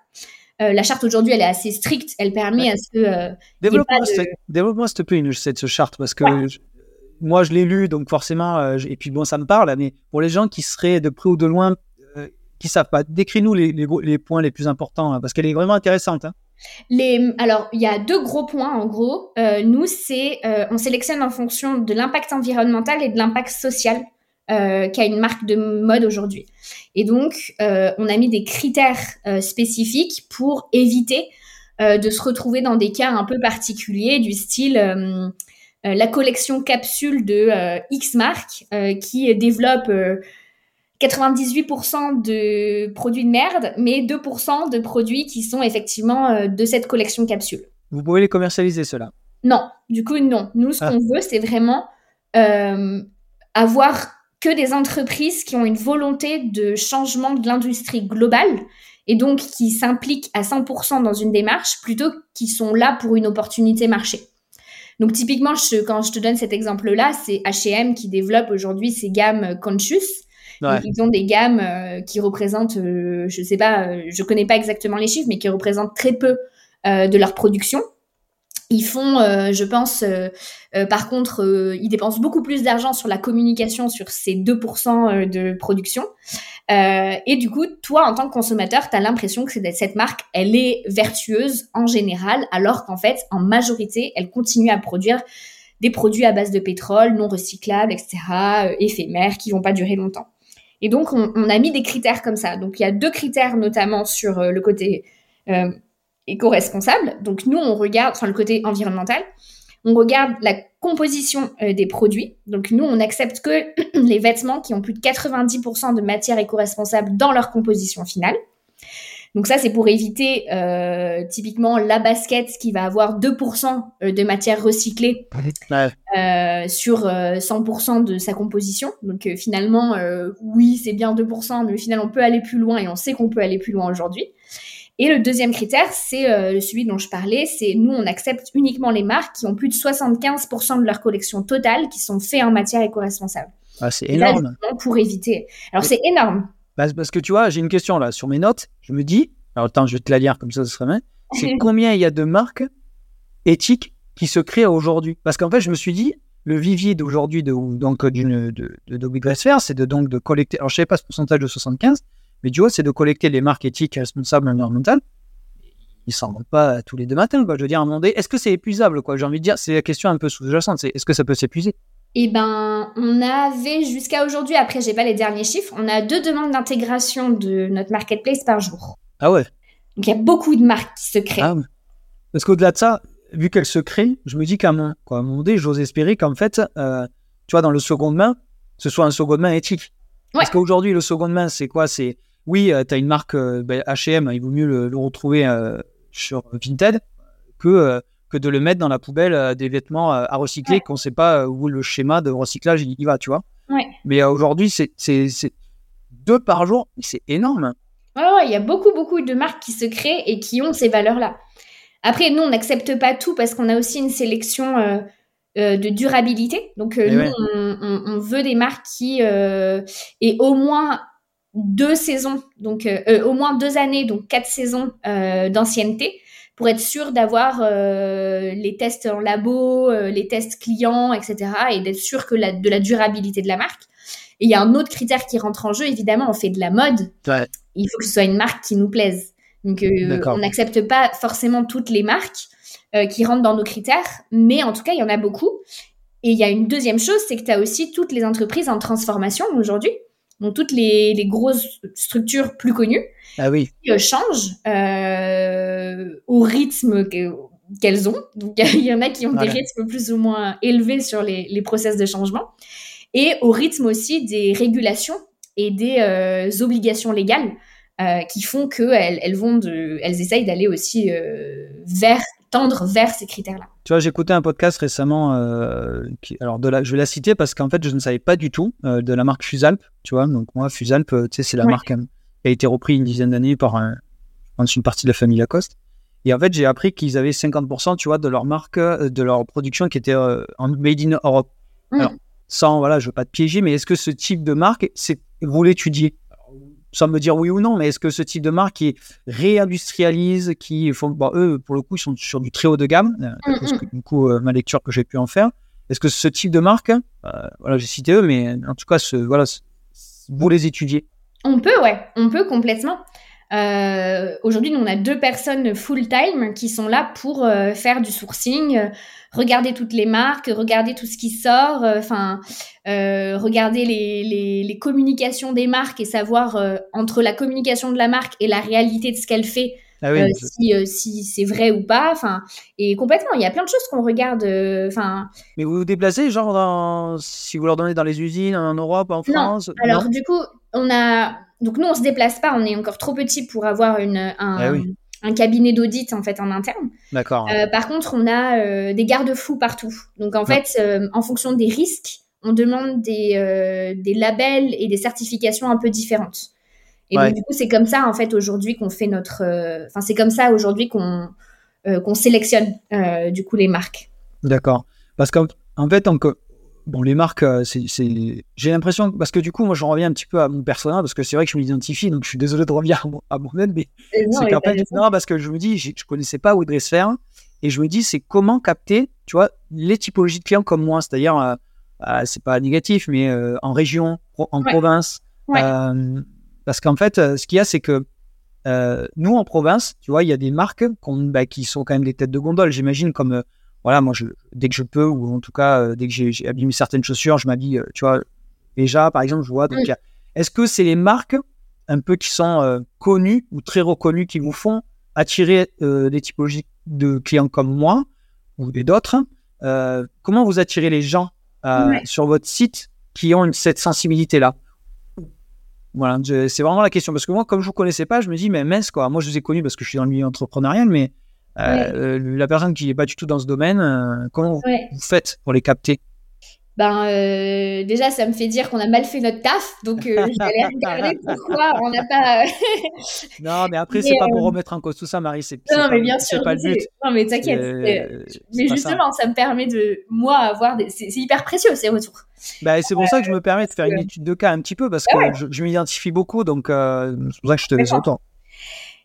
Euh, la charte aujourd'hui, elle est assez stricte. Elle permet à ce que. Euh, Développe-moi, s'il te plaît, cette charte, parce que moi, je l'ai lu, donc forcément, et puis bon, ça me parle, mais pour les gens qui seraient de près ou de loin, qui savent pas, décris-nous les, les, points les plus importants, hein, parce qu'elle est vraiment intéressante. Hein. Alors, il y a deux gros points en gros. Euh, nous, c'est euh, on sélectionne en fonction de l'impact environnemental et de l'impact social euh, qu'a une marque de mode aujourd'hui. Et donc, on a mis des critères spécifiques pour éviter de se retrouver dans des cas un peu particuliers du style la collection capsule de X marque qui développe 98% de produits de merde, mais 2% de produits qui sont effectivement euh, de cette collection capsule. Vous pouvez les commercialiser, cela Non, du coup, non. Nous, ce ah. qu'on veut, c'est vraiment euh, avoir que des entreprises qui ont une volonté de changement de l'industrie globale et donc qui s'impliquent à 100% dans une démarche plutôt qui sont là pour une opportunité marché. Donc typiquement, quand je te donne cet exemple-là, c'est H&M qui développe aujourd'hui ses gammes Conscious ils ont des gammes euh, qui représentent, euh, je sais pas, euh, je connais pas exactement les chiffres, mais qui représentent très peu de leur production. Ils font, je pense, par contre, ils dépensent beaucoup plus d'argent sur la communication sur ces 2% de production. et du coup, toi, en tant que consommateur, tu as l'impression que cette marque, elle est vertueuse en général, alors qu'en fait, en majorité, elle continue à produire des produits à base de pétrole, non recyclables, etc., éphémères, qui vont pas durer longtemps. Et donc, on, a mis des critères comme ça. Donc, il y a deux critères notamment sur euh, le côté euh, éco-responsable. Donc, nous, on regarde, enfin, le côté environnemental, on regarde la composition euh, des produits. Donc, nous, on accepte que [CLEARS THROAT] les vêtements qui ont plus de 90% de matière éco-responsable dans leur composition finale. Donc ça, c'est pour éviter euh, typiquement la basket qui va avoir 2% euh, de matière recyclée euh, sur 100% de sa composition. Donc finalement, oui, c'est bien 2%, mais au final, on peut aller plus loin et on sait qu'on peut aller plus loin aujourd'hui. Et le deuxième critère, c'est celui dont je parlais, c'est nous, on accepte uniquement les marques qui ont plus de 75% de leur collection totale qui sont faites en matière éco-responsable. Ah, c'est énorme. pour éviter. Alors c'est énorme. Parce que tu vois, j'ai une question là sur mes notes. Je me dis, alors attends, je vais te la lire comme ça, ce serait bien. c'est [LAUGHS] combien il y a de marques éthiques qui se créent aujourd'hui? Parce qu'en fait, je me suis dit, le vivier d'aujourd'hui de, donc d'une de, de, de c'est de donc de collecter. Alors je sais pas ce pourcentage de 75, mais du coup c'est de collecter les marques éthiques, responsables, environnementales. Ils s'en rendent pas tous les deux matins, quoi. Je veux dire, à un moment donné, est-ce que c'est épuisable, quoi? J'ai envie de dire, c'est la question un peu sous-jacente. C'est est-ce que ça peut s'épuiser? Eh ben, on avait jusqu'à aujourd'hui, après j'ai pas les derniers chiffres, on a deux demandes d'intégration de notre marketplace par jour. Ah ouais. Donc il y a beaucoup de marques qui se créent. Ah, parce qu'au-delà de ça, vu qu'elle se crée, je me dis qu'à un, moment donné, j'ose espérer qu'en fait, euh, tu vois, dans le seconde main, ce soit un seconde main éthique. Parce qu'aujourd'hui, le seconde main, c'est quoi? C'est oui, euh, tu as une marque HM, il vaut mieux le, retrouver euh, sur Vinted que, que de le mettre dans la poubelle des vêtements à recycler qu'on ne sait pas où le schéma de recyclage il va, tu vois. Mais aujourd'hui, c'est deux par jour, c'est énorme. Ouais, il y a beaucoup, beaucoup de marques qui se créent et qui ont ces valeurs-là. Après, nous, on n'accepte pas tout parce qu'on a aussi une sélection euh, euh, de durabilité. Donc, euh, eh nous, on, veut des marques qui aient au moins deux saisons, donc au moins deux années, donc quatre saisons d'ancienneté pour être sûr d'avoir les tests en labo, les tests clients, etc. et d'être sûr que la, de la durabilité de la marque. Et il y a un autre critère qui rentre en jeu, évidemment, on fait de la mode. Il faut que ce soit une marque qui nous plaise. Donc, euh, on n'accepte pas forcément toutes les marques euh, qui rentrent dans nos critères, mais en tout cas, il y en a beaucoup. Et il y a une deuxième chose, c'est que tu as aussi toutes les entreprises en transformation aujourd'hui. Donc, toutes les, grosses structures plus connues ah oui. qui euh, changent au rythme qu'elles ont. Donc, [LAUGHS] il y en a qui ont des rythmes plus ou moins élevés sur les, les process de changement. Et au rythme aussi des régulations et des obligations légales. Euh, qui font qu'elles elles vont de, elles essayent d'aller aussi euh, vers tendre vers ces critères-là. Tu vois, écouté un podcast récemment, euh, qui, alors de la, je vais la citer parce qu'en fait, je ne savais pas du tout de la marque Fusalp, tu vois. Donc moi, Fusalp, tu sais, c'est la marque qui a été reprise une dizaine d'années par un, une partie de la famille Lacoste. Et en fait, j'ai appris qu'ils avaient 50%, tu vois, de leur marque, de leur production qui était en made in Europe. Mm. Alors, sans, voilà, je veux pas te piéger, mais est-ce que ce type de marque, c'est vous l'étudiez sans me dire oui ou non, mais est-ce que ce type de marque qui réindustrialise, qui font, bon, eux, pour le coup, ils sont sur du très haut de gamme, euh, mm, parce mm. que, du coup, euh, ma lecture que j'ai pu en faire, est-ce que ce type de marque, euh, voilà, j'ai cité eux, mais en tout cas, ce, voilà, vous les étudiez? On peut, ouais, on peut complètement. Aujourd'hui, nous, on a deux personnes full-time qui sont là pour faire du sourcing, regarder toutes les marques, regarder tout ce qui sort, euh, enfin, euh, regarder les, les, communications des marques et savoir euh, entre la communication de la marque et la réalité de ce qu'elle fait. Ah si, si c'est vrai ou pas, enfin, et complètement, il y a plein de choses qu'on regarde, enfin. Mais vous vous déplacez, genre, dans, si vous leur donnez dans les usines, en Europe, en France? Non? Alors, du coup, on a, donc nous, on se déplace pas, on est encore trop petit pour avoir une, un, un cabinet d'audit en fait en interne. D'accord. Euh, par contre, on a euh, des garde-fous partout. Donc en fait, euh, en fonction des risques, on demande des, des labels et des certifications un peu différentes. Et donc du coup, c'est comme ça en fait aujourd'hui qu'on fait notre. Enfin, c'est comme ça aujourd'hui qu'on qu'on sélectionne du coup les marques. D'accord. Parce qu'en en fait, on, bon, les marques, euh, c'est, j'ai l'impression, parce que du coup, moi, je reviens un petit peu à mon personnage, parce que c'est vrai que je m'identifie, donc je suis désolé de revenir à, moi-même, mais c'est qu'en fait, non, parce que je me dis, je, ne connaissais pas Audrey Sfer, et je me dis, c'est comment capter, tu vois, les typologies de clients comme moi, c'est-à-dire, euh, euh, c'est pas négatif, mais en région, en province, parce qu'en fait, ce qu'il y a, c'est que nous, en province, tu vois, il y a des marques bah, qui sont quand même des têtes de gondole, j'imagine, comme voilà, moi, je, dès que je peux, ou en tout cas, euh, dès que j'ai abîmé certaines chaussures, je m'habille, euh, tu vois, déjà, par exemple, je vois. Donc, est-ce que c'est les marques un peu qui sont euh, connues ou très reconnues qui vous font attirer des typologies de clients comme moi ou des d'autres Comment vous attirez les gens sur votre site qui ont cette sensibilité-là? Voilà, c'est vraiment la question. Parce que moi, comme je ne vous connaissais pas, je me dis, mais mince, quoi. Moi, je vous ai connu parce que je suis dans le milieu entrepreneurial, mais euh, la personne qui n'est pas du tout dans ce domaine, euh, comment vous faites pour les capter? Ben euh, déjà ça me fait dire qu'on a mal fait notre taf donc je vais aller regarder pourquoi on n'a pas [LAUGHS] non mais après c'est pas pour remettre en cause tout ça Marie c'est non mais bien sûr pas le but. non mais t'inquiète mais justement ça. me permet de moi avoir des... c'est hyper précieux ces retours. Bah, c'est pour ça que je me permets de faire une étude de cas un petit peu parce que je, je m'identifie beaucoup donc c'est pour ça que je te laisse autant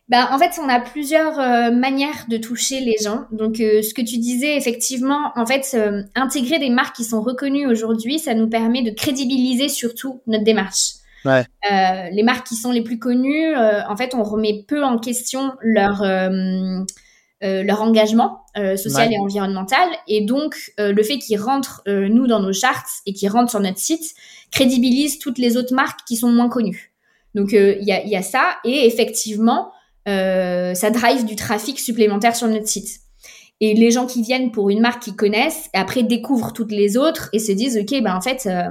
ben, en fait, on a plusieurs euh, manières de toucher les gens. Donc, euh, ce que tu disais, effectivement, en fait, euh, intégrer des marques qui sont reconnues aujourd'hui, ça nous permet de crédibiliser surtout notre démarche. Ouais. les marques qui sont les plus connues, en fait, on remet peu en question leur leur engagement social et environnemental, et donc le fait qu'ils rentrent nous dans nos charts et qu'ils rentrent sur notre site crédibilise toutes les autres marques qui sont moins connues. Donc il y a, y, a, ça, et effectivement euh, ça drive du trafic supplémentaire sur notre site. Et les gens qui viennent pour une marque qu'ils connaissent, après découvrent toutes les autres et se disent, OK, ben en fait, euh,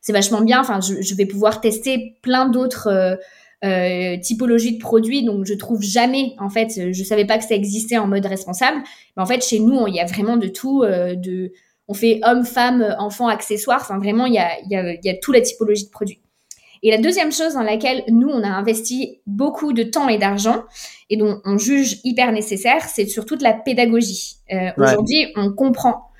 c'est vachement bien. Enfin, je, vais pouvoir tester plein d'autres euh, typologies de produits. Donc, je trouve jamais, en fait, je savais pas que ça existait en mode responsable. Mais en fait, chez nous, il y a vraiment de tout. de, on fait hommes, femmes, enfants, accessoires. Enfin, vraiment, il y a, y, y a toute la typologie de produits. Et la deuxième chose dans laquelle nous, on a investi beaucoup de temps et d'argent et dont on juge hyper nécessaire, c'est surtout de la pédagogie. Euh, aujourd'hui, on comprend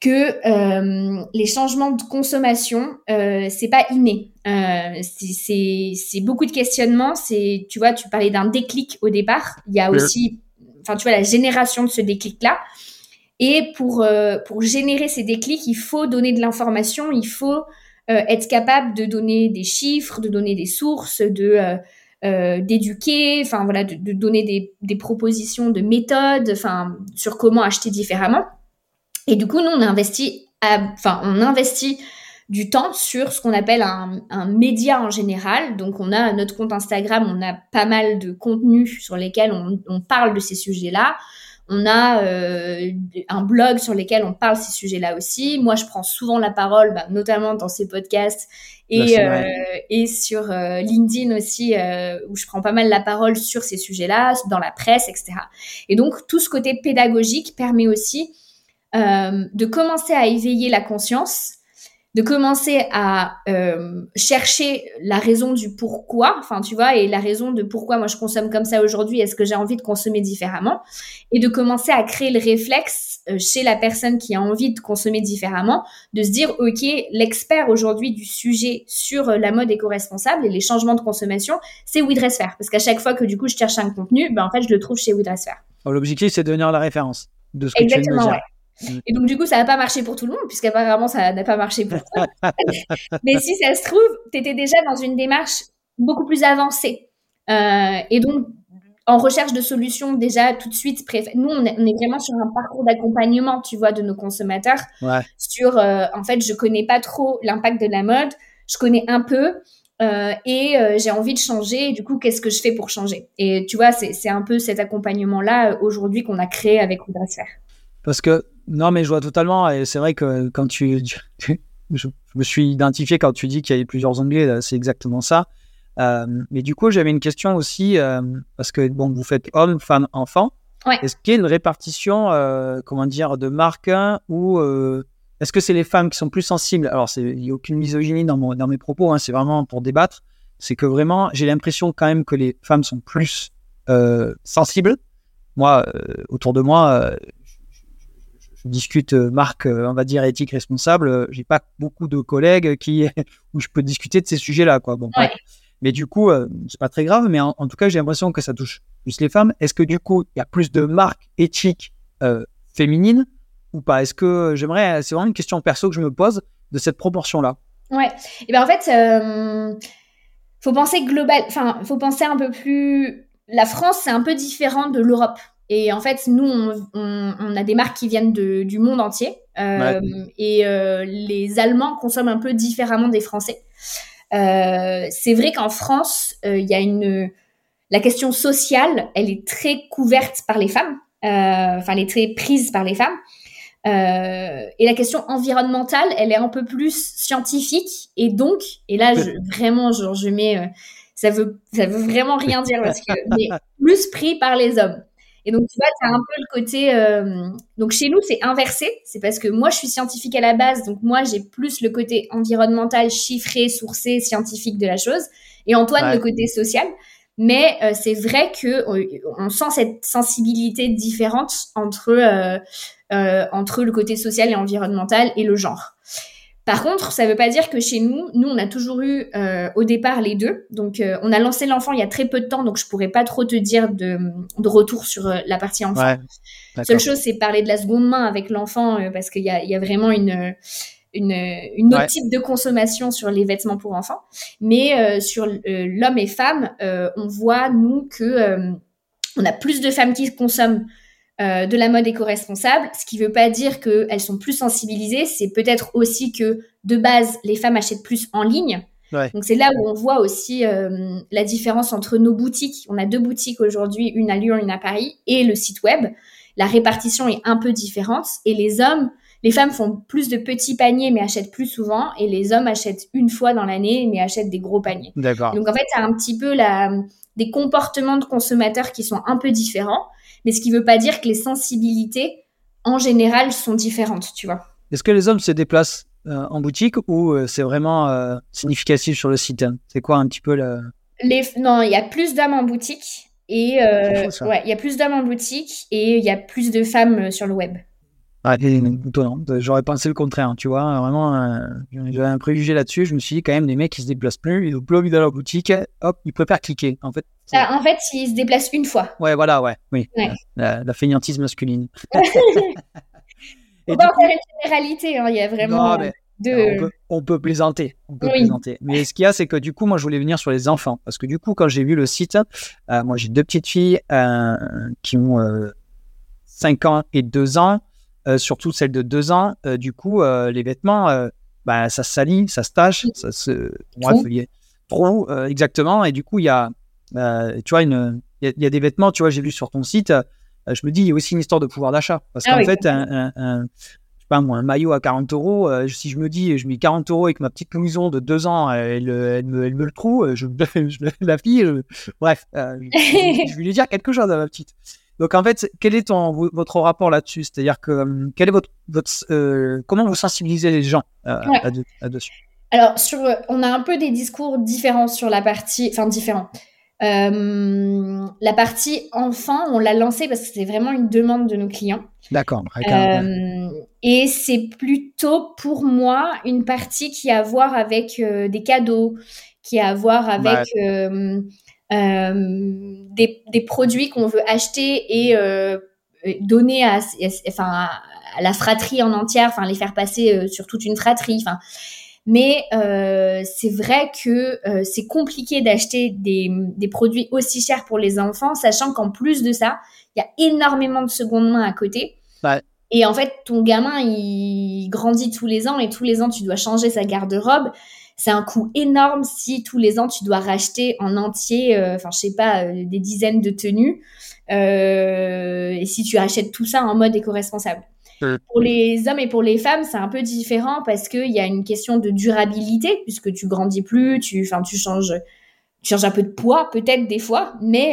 que euh, les changements de consommation, euh, c'est pas inné. Euh, c'est beaucoup de questionnements. C'est, tu vois, tu parlais d'un déclic au départ. Il y a aussi, enfin, tu vois, la génération de ce déclic-là. Et pour pour générer ces déclics, il faut donner de l'information, il faut être capable de donner des chiffres, de donner des sources, de euh, euh, d'éduquer, enfin voilà, de, de donner des, des, propositions de méthodes, enfin sur comment acheter différemment. Et du coup, nous on investit, enfin on investit du temps sur ce qu'on appelle un, un, média en général. Donc on a notre compte Instagram, on a pas mal de contenus sur lesquels on, on parle de ces sujets-là. On a euh, un blog sur lequel on parle ces sujets-là aussi. Moi, je prends souvent la parole, bah, notamment dans ces podcasts et, euh, et sur euh, LinkedIn aussi, où je prends pas mal la parole sur ces sujets-là, dans la presse, etc. Et donc, tout ce côté pédagogique permet aussi de commencer à éveiller la conscience de commencer à euh, chercher la raison du pourquoi, enfin tu vois, et la raison de pourquoi moi je consomme comme ça aujourd'hui, est-ce que j'ai envie de consommer différemment, et de commencer à créer le réflexe euh, chez la personne qui a envie de consommer différemment, de se dire, ok, l'expert aujourd'hui du sujet sur euh, la mode éco-responsable et les changements de consommation, c'est WeDressFair, parce qu'à chaque fois que du coup je cherche un contenu, ben en fait je le trouve chez WeDressFair. L'objectif c'est de devenir la référence de ce que tu viens Ouais. Mm. Et donc, du coup, ça n'a pas marché pour tout le monde, puisqu'apparemment, ça n'a pas marché pour toi. [LAUGHS] Mais si ça se trouve, tu étais déjà dans une démarche beaucoup plus avancée. Euh, et donc, en recherche de solutions déjà tout de suite Nous, on est, vraiment sur un parcours d'accompagnement, tu vois, de nos consommateurs. Ouais. Sur, euh, en fait, je connais pas trop l'impact de la mode, je connais un peu. Euh, et euh, j'ai envie de changer. Et du coup, qu'est-ce que je fais pour changer? Et tu vois, c'est un peu cet accompagnement-là aujourd'hui qu'on a créé avec Faire. Parce que non, mais je vois totalement. Et c'est vrai que quand tu, [LAUGHS] je, me suis identifié quand tu dis qu'il y avait plusieurs onglets, c'est exactement ça. Euh, mais du coup, j'avais une question aussi euh, parce que bon, vous faites homme, femme, enfant. Est-ce qu'il y a une répartition, euh, comment dire, de marques ou est-ce que c'est les femmes qui sont plus sensibles? Alors, il n'y a aucune misogynie dans, mon, dans mes propos. Hein, c'est vraiment pour débattre. C'est que vraiment, j'ai l'impression quand même que les femmes sont plus sensibles. Moi, autour de moi, je discute euh, marque, euh, on va dire éthique responsable, euh, j'ai pas beaucoup de collègues qui [LAUGHS] où je peux discuter de ces sujets-là, quoi. Bon, mais du coup, c'est pas très grave. Mais en, tout cas, j'ai l'impression que ça touche plus les femmes. Est-ce que du coup, il y a plus de marques éthiques féminines ou pas? Est-ce que j'aimerais, c'est vraiment une question perso que je me pose de cette proportion-là. Ouais. Et ben en fait, faut penser global. Enfin, faut penser un peu plus. La France, c'est un peu différent de l'Europe. Et en fait, nous, on, a des marques qui viennent du monde entier. Euh, et euh, les Allemands consomment un peu différemment des Français. Euh, c'est vrai qu'en France, il y a une... La question sociale, elle est très couverte par les femmes. Enfin, elle est très prise par les femmes. et la question environnementale, elle est un peu plus scientifique. Et donc, et là, je, [LAUGHS] vraiment, genre, je mets... ça veut, ça veut vraiment rien dire parce que mais [LAUGHS] plus pris par les hommes. Et donc, tu vois, tu as un peu le côté. Euh, donc, chez nous, c'est inversé. C'est parce que moi, je suis scientifique à la base. Donc, moi, j'ai plus le côté environnemental, chiffré, sourcé, scientifique de la chose. Et Antoine, le côté social. Mais euh, c'est vrai que on, sent cette sensibilité différente entre, euh, entre le côté social et environnemental et le genre. Par contre, ça ne veut pas dire que chez nous, nous, on a toujours eu euh, au départ les deux. Donc, euh, on a lancé l'enfant il y a très peu de temps, donc je pourrais pas trop te dire de, de retour sur euh, la partie enfant. Ouais, Seule chose, c'est parler de la seconde main avec l'enfant parce qu'il y a, y a, vraiment une, une, une autre type de consommation sur les vêtements pour enfants. Mais sur l'homme et femme, on voit, nous, que on a plus de femmes qui consomment euh, de la mode éco-responsable, ce qui ne veut pas dire qu'elles sont plus sensibilisées, c'est peut-être aussi que de base, les femmes achètent plus en ligne. Donc c'est là où on voit aussi euh, la différence entre nos boutiques. On a deux boutiques aujourd'hui, une à Lyon, une à Paris, et le site web. La répartition est un peu différente. Et les hommes, les femmes font plus de petits paniers mais achètent plus souvent, et les hommes achètent une fois dans l'année mais achètent des gros paniers. D'accord. Donc en fait, c'est un petit peu la, des comportements de consommateurs qui sont un peu différents mais ce qui ne veut pas dire que les sensibilités, en général, sont différentes, tu vois. Est-ce que les hommes se déplacent euh, en boutique ou euh, c'est vraiment euh, significatif sur le site hein? C'est quoi un petit peu la... Les... Non, il y a plus d'hommes en boutique et ouais, il y a plus d'hommes en boutique et il y a plus de femmes sur le web. Ah, J'aurais pensé le contraire, tu vois. Vraiment, j'avais un préjugé là-dessus. Je me suis dit, quand même, les mecs, ils se déplacent plus. Ils ont plus envie dans leur boutique. Hop, ils préfèrent cliquer. En fait, ah, en fait, ils se déplacent une fois. Ouais, voilà, ouais. Oui. La, la, fainéantise masculine. on va faire une généralité. Hein. Il y a vraiment. de... on, peut, plaisanter. On peut plaisanter. Mais ce qu'il y a, c'est que du coup, moi, je voulais venir sur les enfants. Parce que du coup, quand j'ai vu le site, euh, moi, j'ai deux petites filles euh, qui ont 5 ans et 2 ans. Euh, surtout celle de deux ans. Euh, du coup, euh, les vêtements, bah, ça se salit, ça se tâche, ça se. trop, exactement. Et du coup, il y a, tu vois, il y, a des vêtements, tu vois, j'ai vu sur ton site. je me dis, il y a aussi une histoire de pouvoir d'achat. Parce ah qu'en fait, un, un, pas moi, un maillot à 40 euros, si je me dis, je mets 40 euros avec ma petite maison de deux ans, elle, elle, me, elle me, le trouve, je, je, la fille, bref, je, vais lui dire quelque chose à ma petite. Donc en fait, quel est ton, votre rapport là-dessus? C'est-à-dire que euh, quel est votre, votre euh, comment vous sensibilisez les gens euh, là-dessus Alors sur, on a un peu des discours différents sur la partie, enfin différents. La partie enfant, on l'a lancée parce que c'est vraiment une demande de nos clients. D'accord. et c'est plutôt pour moi une partie qui a à voir avec des cadeaux, qui a à voir avec euh, des, des, produits qu'on veut acheter et euh, donner à, enfin, à la fratrie en entière, enfin les faire passer euh, sur toute une fratrie. Enfin, mais euh, c'est vrai que euh, c'est compliqué d'acheter des, des, produits aussi chers pour les enfants, sachant qu'en plus de ça, il y a énormément de seconde main à côté. Et en fait, ton gamin, il grandit tous les ans et tous les ans, tu dois changer sa garde-robe c'est un coût énorme si tous les ans tu dois racheter en entier, euh, enfin je sais pas, euh, des dizaines de tenues, euh, et si tu achètes tout ça en mode éco-responsable. Pour les hommes et pour les femmes, c'est un peu différent parce qu'il y a une question de durabilité puisque tu grandis plus, tu, enfin tu changes, tu changes un peu de poids peut-être des fois, mais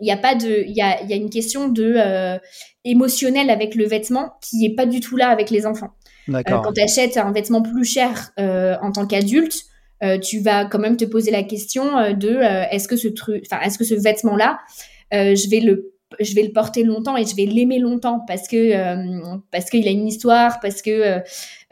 il n'y a pas de, il y a, y a une question de émotionnel avec le vêtement qui est pas du tout là avec les enfants. Euh, quand tu achètes un vêtement plus cher euh, en tant qu'adulte, euh, tu vas quand même te poser la question de est-ce que ce truc, enfin est-ce que ce vêtement-là, je vais le je vais le porter longtemps et je vais l'aimer longtemps parce que parce qu'il a une histoire, parce que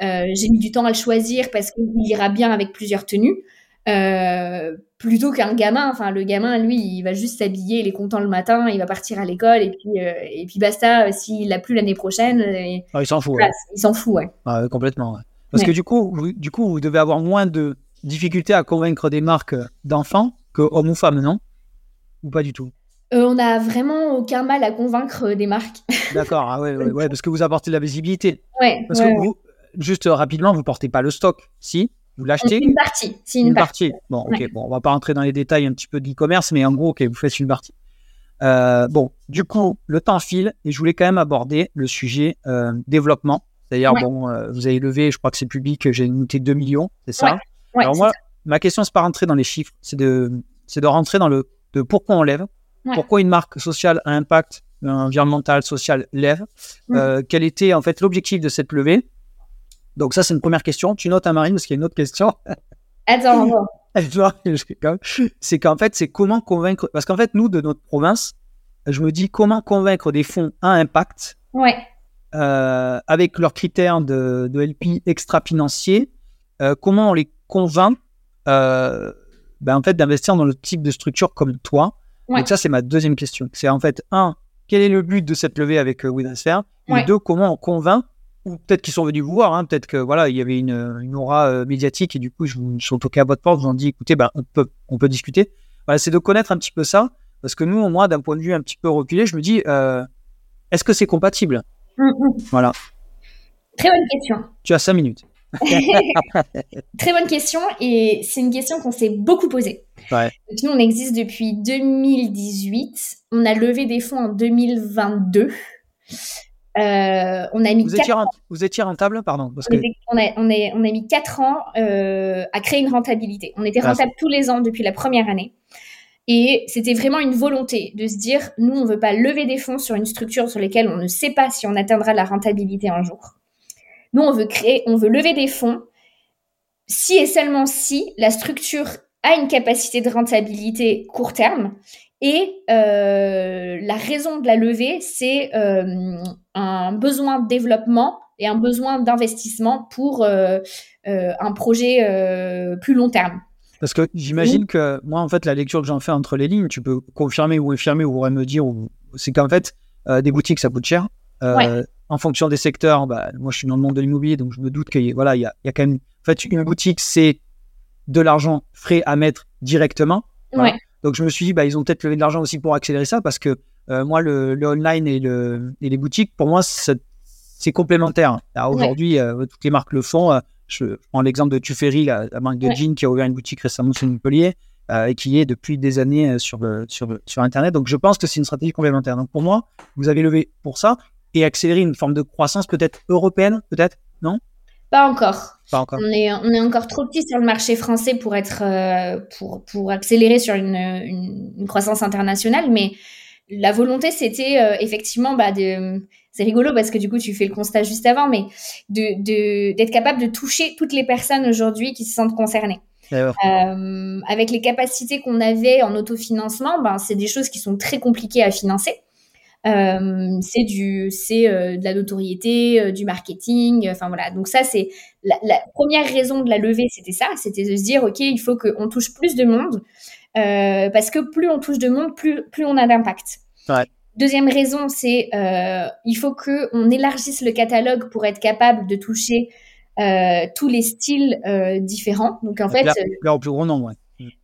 j'ai mis du temps à le choisir, parce qu'il ira bien avec plusieurs tenues. Euh, plutôt qu'un gamin. Enfin, le gamin, lui, il va juste s'habiller, il est content le matin, il va partir à l'école et puis euh, et puis basta. Euh, s'il l'a plus l'année prochaine, ah, il s'en fout. Il s'en fout, ouais. Ah, complètement. Parce que du coup, vous, du coup, vous devez avoir moins de difficultés à convaincre des marques d'enfants que hommes ou femmes, non? Ou pas du tout? On n'a vraiment aucun mal à convaincre des marques. [LAUGHS] D'accord, ah ouais, ouais, parce que vous apportez de la visibilité. Ouais. Parce que vous, juste rapidement, vous portez pas le stock, si vous l'achetez Une partie. C'est une, partie. Bon, ok. Bon, on va pas rentrer dans les détails un petit peu d'e-commerce, mais en gros, ok, vous faites une partie. Euh, bon, du coup, le temps file et je voulais quand même aborder le sujet euh, développement. C'est-à-dire, bon, euh, vous avez levé, je crois que c'est public, j'ai noté 2 millions, c'est ça? Alors moi, ma question, c'est pas rentrer dans les chiffres, c'est de, de rentrer dans le de pourquoi on lève, pourquoi une marque sociale à impact environnemental, social lève, quel était en fait l'objectif de cette levée? Donc ça, c'est une première question. Tu notes à Marine parce qu'il y a une autre question. [LAUGHS] Attends. [LAUGHS] c'est qu'en fait, c'est comment convaincre. Parce qu'en fait, nous, de notre province, je me dis comment convaincre des fonds à impact ouais. euh, avec leurs critères de, de LP extra-financiers comment on les convainc ben, en fait, d'investir dans le type de structure comme toi Donc ça, c'est ma deuxième question. C'est en fait, un, quel est le but de cette levée avec euh, Et deux, comment on convainc ou peut-être qu'ils sont venus vous voir, hein, peut-être que voilà, il y avait une, une aura euh, médiatique et du coup, ils sont toqués à votre porte, vous ont dit, écoutez, ben, on peut, on peut discuter. Voilà, c'est de connaître un petit peu ça, parce que nous, moins, d'un point de vue un petit peu reculé, je me dis, euh, est-ce que c'est compatible? Mm, mm. Voilà. Très bonne question. Tu as cinq minutes. [LAUGHS] Très bonne question et c'est une question qu'on s'est beaucoup posée. nous, on existe depuis 2018. On a levé des fonds en 2022. Euh, on a mis vous, étiez, vous étiez rentable, pardon parce on, on, a, on, a, mis 4 ans euh, à créer une rentabilité. On était rentable tous les ans depuis la première année. Et c'était vraiment une volonté de se dire, nous, on ne veut pas lever des fonds sur une structure sur laquelle on ne sait pas si on atteindra la rentabilité un jour. Nous, on veut créer, on veut lever des fonds si et seulement si la structure a une capacité de rentabilité court terme. Et euh, la raison de la levée, c'est euh, un besoin de développement et un besoin d'investissement pour euh, un projet plus long terme. Parce que j'imagine que moi, en fait, la lecture que j'en fais entre les lignes, tu peux confirmer ou infirmer ou me dire, c'est qu'en fait, des boutiques, ça coûte cher. Ouais en fonction des secteurs, bah, moi je suis dans le monde de l'immobilier, donc je me doute qu'il voilà, y, a, y a quand même. En fait, une boutique, c'est de l'argent frais à mettre directement. Donc je me suis dit, bah, ils ont peut-être levé de l'argent aussi pour accélérer ça, parce que euh, moi, le, le, online et, le, et les boutiques, pour moi, c'est complémentaire. Aujourd'hui, euh, toutes les marques le font. Euh, je prends l'exemple de Tuffery, la, marque de jeans qui a ouvert une boutique récemment sur Montpellier. et qui est depuis des années sur, sur, sur Internet. Donc, je pense que c'est une stratégie complémentaire. Donc, pour moi, vous avez levé pour ça et accélérer une forme de croissance peut-être européenne, peut-être, non? Pas encore. Pas encore. On est, on est encore trop petit sur le marché français pour être euh, pour, pour accélérer sur une, une, croissance internationale, mais la volonté c'était euh, effectivement bah, de c'est rigolo parce que du coup tu fais le constat juste avant, mais de d'être capable de toucher toutes les personnes aujourd'hui qui se sentent concernées. Euh, avec les capacités qu'on avait en autofinancement, ben, c'est des choses qui sont très compliquées à financer. Euh, c'est du, c'est euh, de la notoriété, euh, du marketing. Enfin voilà. Donc ça, c'est la, première raison de la levée, c'était ça, c'était de se dire, ok, il faut qu'on touche plus de monde, parce que plus on touche de monde, plus plus on a d'impact. Deuxième raison, c'est il faut que on élargisse le catalogue pour être capable de toucher tous les styles différents. Donc en fait, au plus grand nombre.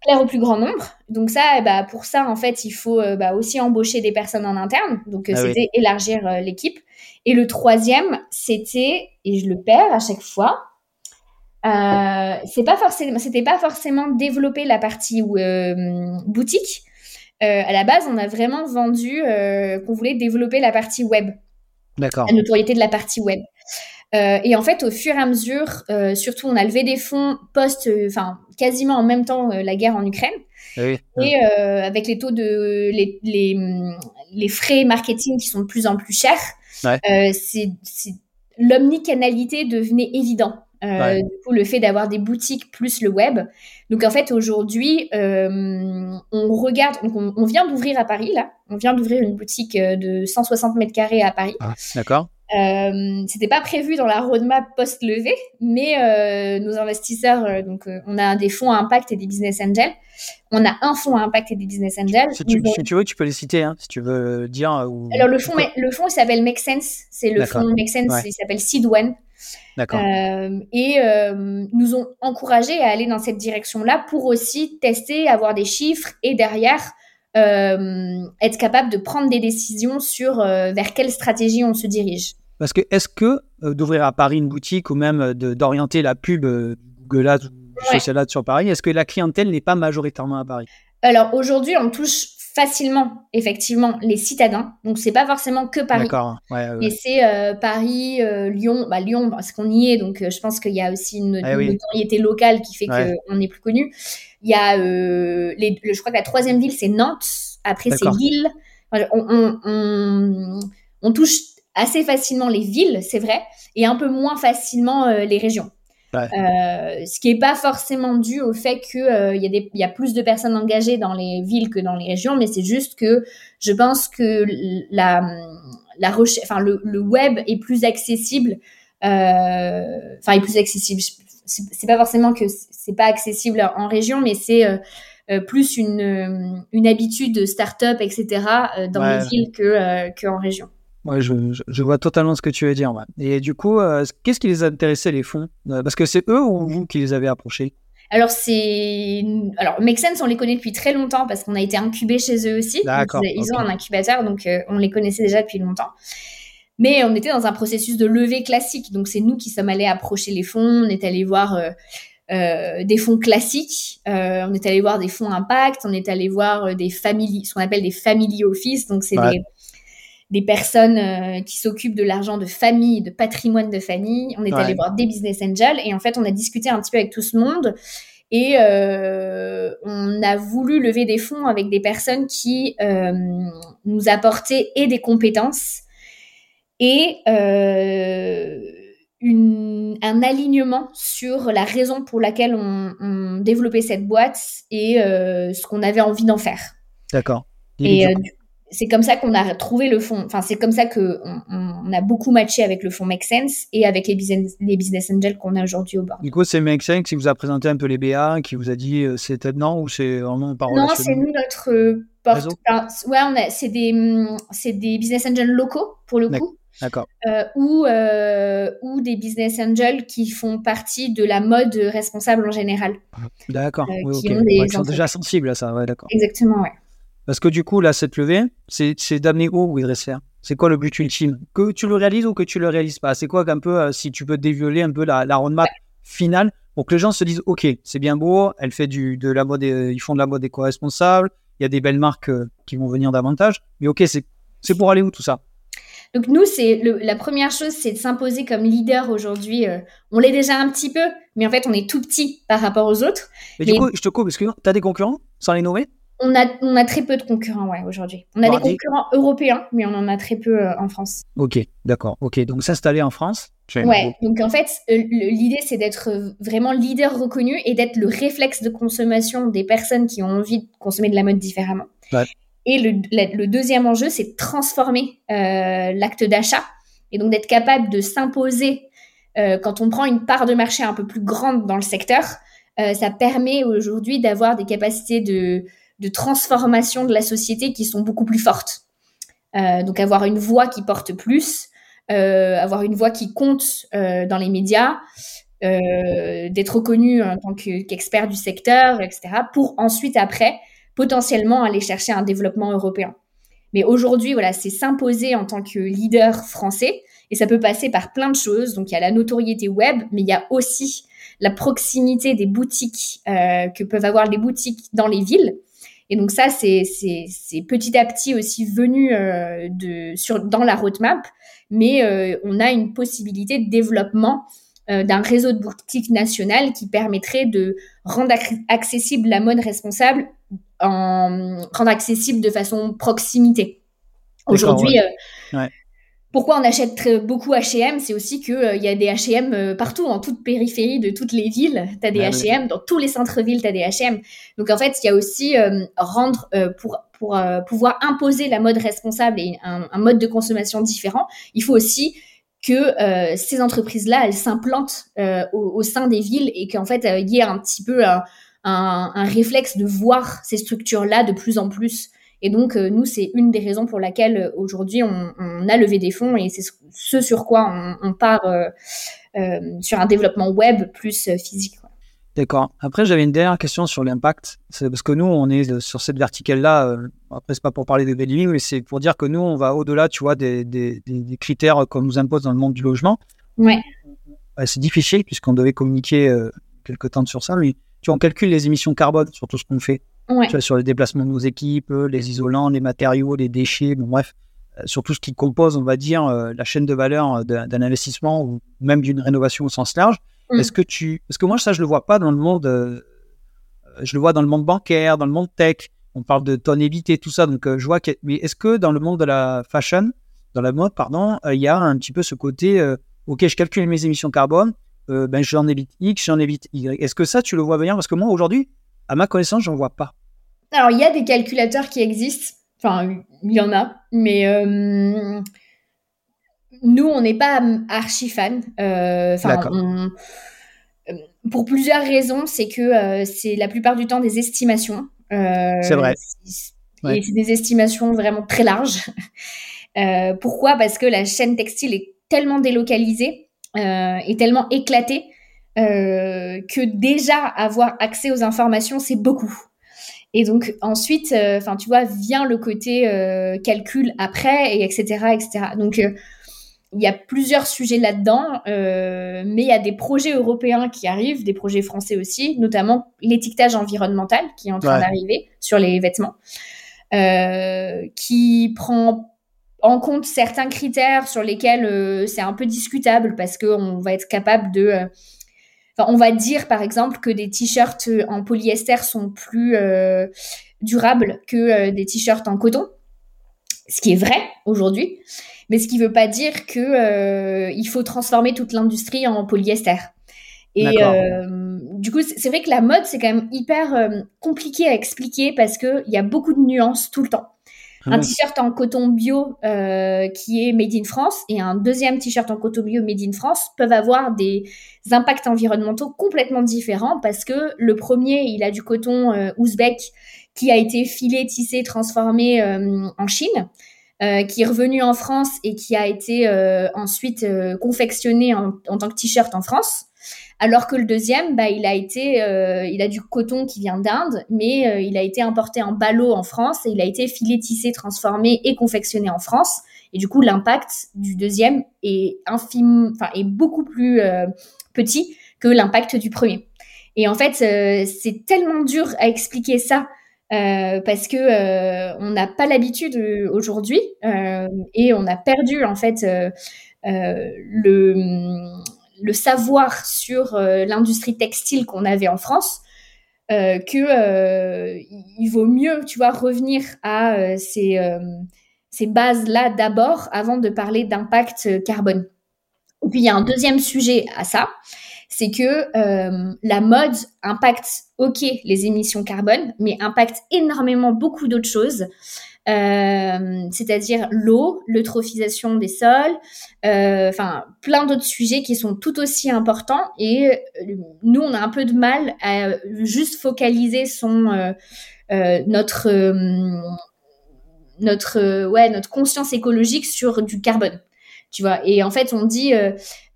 Claire au plus grand nombre. Donc ça, bah, pour ça, en fait, il faut euh, bah, aussi embaucher des personnes en interne. Donc euh, ah c'était élargir euh, l'équipe. Et le troisième, c'était, et je le perds à chaque fois, c'est pas forcément, c'était pas forcément développer la partie boutique. à la base, on a vraiment vendu qu'on voulait développer la partie web. D'accord. La notoriété de la partie web. Euh, et en fait, au fur et à mesure, euh, surtout, on a levé des fonds post, euh, enfin, quasiment en même temps la guerre en Ukraine. Ah et avec les taux de les, les, les, frais marketing qui sont de plus en plus chers, c'est l'omnicanalité devenait évident. Du coup, le fait d'avoir des boutiques plus le web. Donc, en fait, aujourd'hui, on regarde, on, on vient d'ouvrir à Paris, là. On vient d'ouvrir une boutique de 160 mètres carrés à Paris. Ah, D'accord. Euh, c'était pas prévu dans la roadmap post-levée, mais euh, nos investisseurs, euh, donc euh, on a des fonds à impact et des business angels. On a un fonds à impact et des business angels. Si tu, tu veux, tu peux les citer, hein, si tu veux dire. Ou... Alors le fonds, le fonds, il s'appelle Make Sense. C'est le fonds Make Sense. Il s'appelle Seed One. D'accord. et nous ont encouragés à aller dans cette direction-là pour aussi tester, avoir des chiffres et derrière être capable de prendre des décisions sur vers quelle stratégie on se dirige. Parce que est-ce que euh, d'ouvrir à Paris une boutique ou même d'orienter la pub Google Ads ou Social Ads sur Paris, est-ce que la clientèle n'est pas majoritairement à Paris? Alors aujourd'hui, on touche facilement effectivement les citadins. Donc c'est pas forcément que Paris. D'accord. Ouais, Mais c'est Paris, Lyon, bah, Lyon parce qu'on y est, donc je pense qu'il y a aussi une, eh notoriété locale qui fait qu'on est plus connu. Il y a, euh, les, je crois que la troisième ville, c'est Nantes. Après, c'est Lille. On, on, on, touche assez facilement les villes, c'est vrai, et un peu moins facilement euh, les régions. Euh, ce qui n'est pas forcément dû au fait qu'il euh, y, a y a plus de personnes engagées dans les villes que dans les régions, mais c'est juste que je pense que la, la enfin, le, le, web est plus accessible, enfin, est plus accessible c'est pas forcément que c'est pas accessible en région, mais c'est plus une, une habitude start-up, etc. dans les villes que qu'en région. Ouais, je, je, vois totalement ce que tu veux dire. Et du coup, qu'est-ce qui les a intéressés, les fonds? Parce que c'est eux ou vous qui les avez approchés? Alors, c'est. Alors, Make Sense, on les connaît depuis très longtemps parce qu'on a été incubé chez eux aussi. D'accord. Ils, ont un incubateur, donc euh, on les connaissait déjà depuis longtemps. Mais on était dans un processus de levée classique. Donc, c'est nous qui sommes allés approcher les fonds. On est allé voir euh, euh, des fonds classiques. on est allé voir des fonds impact. On est allé voir des familles, ce qu'on appelle des family office. Donc, c'est des des personnes euh, qui s'occupent de l'argent de famille, de patrimoine de famille. On est allé voir des business angels et en fait, on a discuté un petit peu avec tout ce monde et euh, on a voulu lever des fonds avec des personnes qui euh, nous apportaient et des compétences et un alignement sur la raison pour laquelle on, développait cette boîte et ce qu'on avait envie d'en faire. D'accord. Et, c'est comme ça qu'on a trouvé le fond. Enfin, c'est comme ça que on, a beaucoup matché avec le fonds Make Sense et avec les business, les business angels qu'on a aujourd'hui au bord. Du coup, c'est Make Sense qui vous a présenté un peu les BA, qui vous a dit euh, c'est non ou c'est vraiment par Non, c'est nous notre euh, porte. ouais, c'est des, mm, c'est des business angels locaux pour le coup. D'accord. Euh, ou, ou des business angels qui font partie de la mode responsable en général. D'accord. oui, Ils sont déjà sensibles à ça, ouais, d'accord. Exactement, ouais. Parce que du coup, là, cette levée, c'est d'amener où Widresser C'est quoi le but ultime? Que tu le réalises ou que tu le réalises pas? C'est quoi un peu, euh, si tu peux dévioler un peu la, la roadmap finale pour que les gens se disent, OK, c'est bien beau, elle fait du, de la mode, ils font de la mode éco-responsable, il y a des belles marques euh, qui vont venir davantage, mais OK, c'est pour aller où tout ça? Donc nous, c'est la première chose, c'est de s'imposer comme leader aujourd'hui. Euh, on l'est déjà un petit peu, mais en fait, on est tout petit par rapport aux autres. Mais, du coup, je te coupe, excuse moi tu as des concurrents sans les nommer? On a, on a très peu de concurrents ouais, aujourd'hui. On a des concurrents européens, mais on en a très peu euh, en France. Ok, d'accord. Ok, donc s'installer en France. Ouais, donc en fait, euh, l'idée c'est d'être euh, vraiment leader reconnu et d'être le réflexe de consommation des personnes qui ont envie de consommer de la mode différemment. Et le, le, deuxième enjeu, c'est de transformer l'acte d'achat et donc d'être capable de s'imposer quand on prend une part de marché un peu plus grande dans le secteur. ça permet aujourd'hui d'avoir des capacités de, de transformation de la société qui sont beaucoup plus fortes. Euh, donc avoir une voix qui porte plus, euh, avoir une voix qui compte euh, dans les médias, d'être reconnu en tant qu'expert du secteur, etc., pour ensuite, après, potentiellement aller chercher un développement européen. Mais aujourd'hui, voilà, c'est s'imposer en tant que leader français, et ça peut passer par plein de choses. Donc il y a la notoriété web, mais il y a aussi la proximité des boutiques que peuvent avoir les boutiques dans les villes. Et donc ça, c'est petit à petit aussi venu euh, de, sur, dans la roadmap, mais euh, on a une possibilité de développement euh, d'un réseau de boutiques nationales qui permettrait de rendre accessible la mode responsable, en rendre accessible de façon proximité. Aujourd'hui, ouais pourquoi on achète très, beaucoup H&M C'est aussi qu'il il y a des H&M partout, en toute périphérie de toutes les villes. Tu as des H&M, dans tous les centres-villes, tu as des H&M. Donc en fait, il y a aussi euh, rendre, euh, pour, pour pouvoir imposer la mode responsable et un, mode de consommation différent, il faut aussi que ces entreprises-là, elles s'implantent au, sein des villes et qu'en fait, il y ait un petit peu un, un réflexe de voir ces structures-là de plus en plus et donc, euh, nous, c'est une des raisons pour laquelle euh, aujourd'hui, on, a levé des fonds et c'est ce sur quoi on, part euh, sur un développement web plus physique. D'accord. Après, j'avais une dernière question sur l'impact. C'est parce que nous, on est sur cette verticale-là. après, c'est pas pour parler de Belleville, mais c'est pour dire que nous, on va au-delà, tu vois, des, des, critères qu'on nous impose dans le monde du logement. Ouais. c'est difficile puisqu'on devait communiquer quelque temps sur ça, mais tu vois, on calcule les émissions carbone sur tout ce qu'on fait sur les déplacements de nos équipes, euh, les isolants, les matériaux, les déchets, bon, bref, euh, sur tout ce qui compose, on va dire, euh, la chaîne de valeur d'un investissement ou même d'une rénovation au sens large. Mm. Est-ce que tu. Parce que moi, ça, je le vois pas dans le monde. je le vois dans le monde bancaire, dans le monde tech. On parle de évitées, tout ça. Donc, je vois que. Mais est-ce que dans le monde de la fashion, dans la mode, pardon, il y a un petit peu ce côté. ok, je calcule mes émissions carbone. ben, j'en évite X, j'en évite Y. Est-ce que ça, tu le vois venir? Parce que moi, aujourd'hui, à ma connaissance, j'en vois pas. Alors, il y a des calculateurs qui existent. Enfin, il y en a. Mais euh, nous, on n'est pas archi fan. Euh, enfin, pour plusieurs raisons. C'est que c'est la plupart du temps des estimations. c'est vrai. Et c'est des estimations vraiment très larges. [LAUGHS] pourquoi? Parce que la chaîne textile est tellement délocalisée et tellement éclatée que déjà avoir accès aux informations, c'est beaucoup. Et donc ensuite, euh, enfin tu vois, vient le côté euh, calcul après et etc etc. Donc euh, il y a plusieurs sujets là-dedans, mais il y a des projets européens qui arrivent, des projets français aussi, notamment l'étiquetage environnemental qui est en train d'arriver sur les vêtements, qui prend en compte certains critères sur lesquels c'est un peu discutable parce qu'on va être capable de on va dire par exemple que des t-shirts en polyester sont plus euh, durables que euh, des t-shirts en coton, ce qui est vrai aujourd'hui, mais ce qui ne veut pas dire que euh, il faut transformer toute l'industrie en polyester. Et du coup, c'est vrai que la mode c'est quand même hyper compliqué à expliquer parce qu'il y a beaucoup de nuances tout le temps. Un t-shirt en coton bio euh, qui est made in France et un deuxième t-shirt en coton bio made in France peuvent avoir des impacts environnementaux complètement différents parce que le premier, il a du coton euh, ouzbek qui a été filé, tissé, transformé euh, en Chine. qui est revenu en France et qui a été ensuite confectionné en, en, tant que t-shirt en France. Alors que le deuxième, bah, il a été, euh, il a du coton qui vient d'Inde, mais euh, il a été importé en ballot en France et il a été filé, tissé, transformé et confectionné en France. Et du coup, l'impact du deuxième est infime, enfin, est beaucoup plus euh, petit que l'impact du premier. Et en fait, c'est tellement dur à expliquer ça parce que on n'a pas l'habitude aujourd'hui et on a perdu en fait le le savoir sur euh, l'industrie textile qu'on avait en France, euh, que euh, vaut mieux, tu vois, revenir à ces, ces bases-là d'abord avant de parler d'impact carbone. Et puis il y a un deuxième sujet à ça, c'est que la mode impacte, ok, les émissions carbone, mais impacte énormément beaucoup d'autres choses. Euh, c'est-à-dire l'eau, l'eutrophisation des sols, euh, enfin plein d'autres sujets qui sont tout aussi importants. Et euh, nous, on a un peu de mal à juste focaliser son notre notre ouais notre conscience écologique sur du carbone tu vois et en fait on dit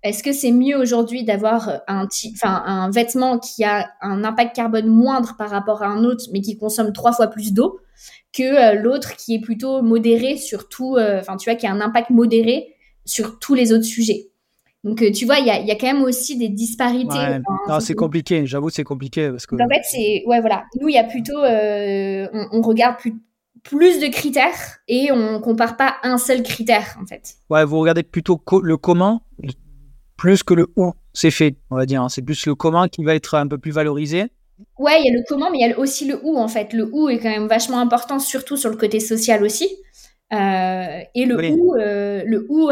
est-ce que c'est mieux aujourd'hui d'avoir un enfin un vêtement qui a un impact carbone moindre par rapport à un autre mais qui consomme trois fois plus d'eau que euh, l'autre qui est plutôt modéré sur tout, euh, enfin, tu vois, qui a un impact modéré sur tous les autres sujets. Donc, euh, tu vois, il y a, y a, quand même aussi des disparités. non, c'est compliqué, j'avoue, c'est compliqué. Parce que... En fait, c'est. Ouais, voilà. Nous, il y a plutôt. on, regarde plus, plus de critères et on compare pas un seul critère, en fait. Ouais, vous regardez plutôt le comment plus que le où c'est fait, on va dire. Hein. C'est plus le comment qui va être un peu plus valorisé. Ouais, il y a le comment, mais il y a aussi le où, en fait. Le où est quand même vachement important, surtout sur le côté social aussi. Euh, et le où, euh, le où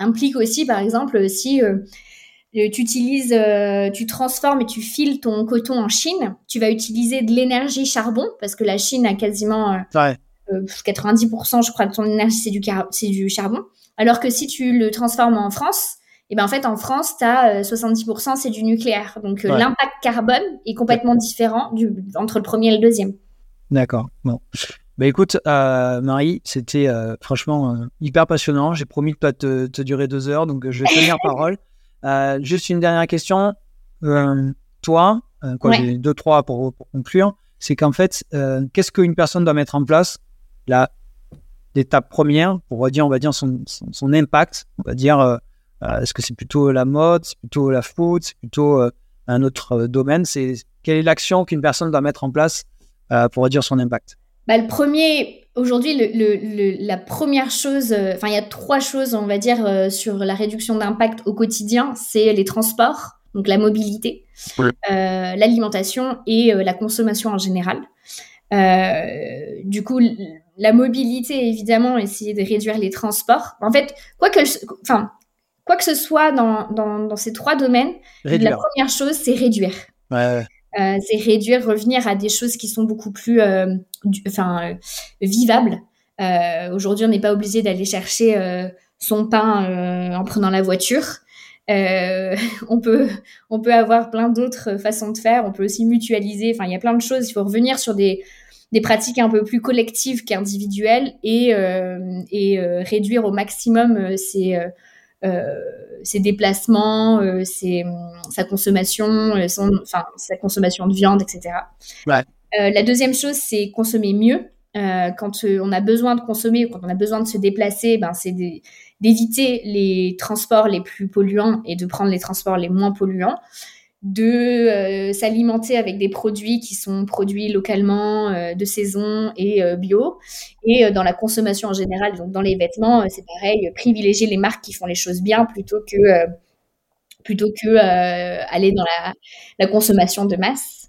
implique aussi, par exemple, si euh, tu utilises, tu transformes et tu files ton coton en Chine, tu vas utiliser de l'énergie charbon, parce que la Chine a quasiment 90%, je crois, de ton énergie, c'est du, du charbon. Alors que si tu le transformes en France, et ben en fait en France, tu as 70% c'est du nucléaire. Donc euh, l'impact carbone est complètement différent du, entre le premier et le deuxième. D'accord. Bon. Bah écoute, euh, Marie, c'était euh, franchement hyper passionnant. J'ai promis de pas te, te, durer deux heures, donc je vais tenir [LAUGHS] parole. Juste une dernière question. toi, quoi, j'ai deux, trois pour, pour conclure. C'est qu'en fait, qu'est-ce qu'une personne doit mettre en place la l'étape première pour dire, on va dire, son, son, son impact, on va dire, euh, est-ce que c'est plutôt la mode, c'est plutôt la food, c'est plutôt euh, un autre euh, domaine? C'est quelle est l'action qu'une personne doit mettre en place pour réduire son impact? Bah, le premier, aujourd'hui, le, la première chose, enfin, il y a trois choses, on va dire, sur la réduction d'impact au quotidien, c'est les transports, donc la mobilité, l'alimentation et la consommation en général. du coup, la mobilité, évidemment, essayer de réduire les transports. En fait, quoi que, enfin, quoi que ce soit dans, dans, ces trois domaines, la première chose, c'est réduire. Euh, c'est réduire, revenir à des choses qui sont beaucoup plus euh, enfin, euh, vivables. Aujourd'hui, on n'est pas obligé d'aller chercher son pain en prenant la voiture. [LAUGHS] on peut on peut avoir plein d'autres façons de faire. On peut aussi mutualiser. Enfin, il y a plein de choses. Il faut revenir sur des des pratiques un peu plus collectives qu'individuelles et, et réduire au maximum ces, ses déplacements, ses, sa consommation, son, enfin, sa consommation de viande, etc. la deuxième chose, c'est consommer mieux. quand on a besoin de consommer, quand on a besoin de se déplacer, ben, c'est d'éviter les transports les plus polluants et de prendre les transports les moins polluants de euh, s'alimenter avec des produits qui sont produits localement, euh, de saison et euh, bio. Et dans la consommation en général, donc dans les vêtements, c'est pareil, privilégier les marques qui font les choses bien plutôt que, plutôt que aller dans la, la, consommation de masse.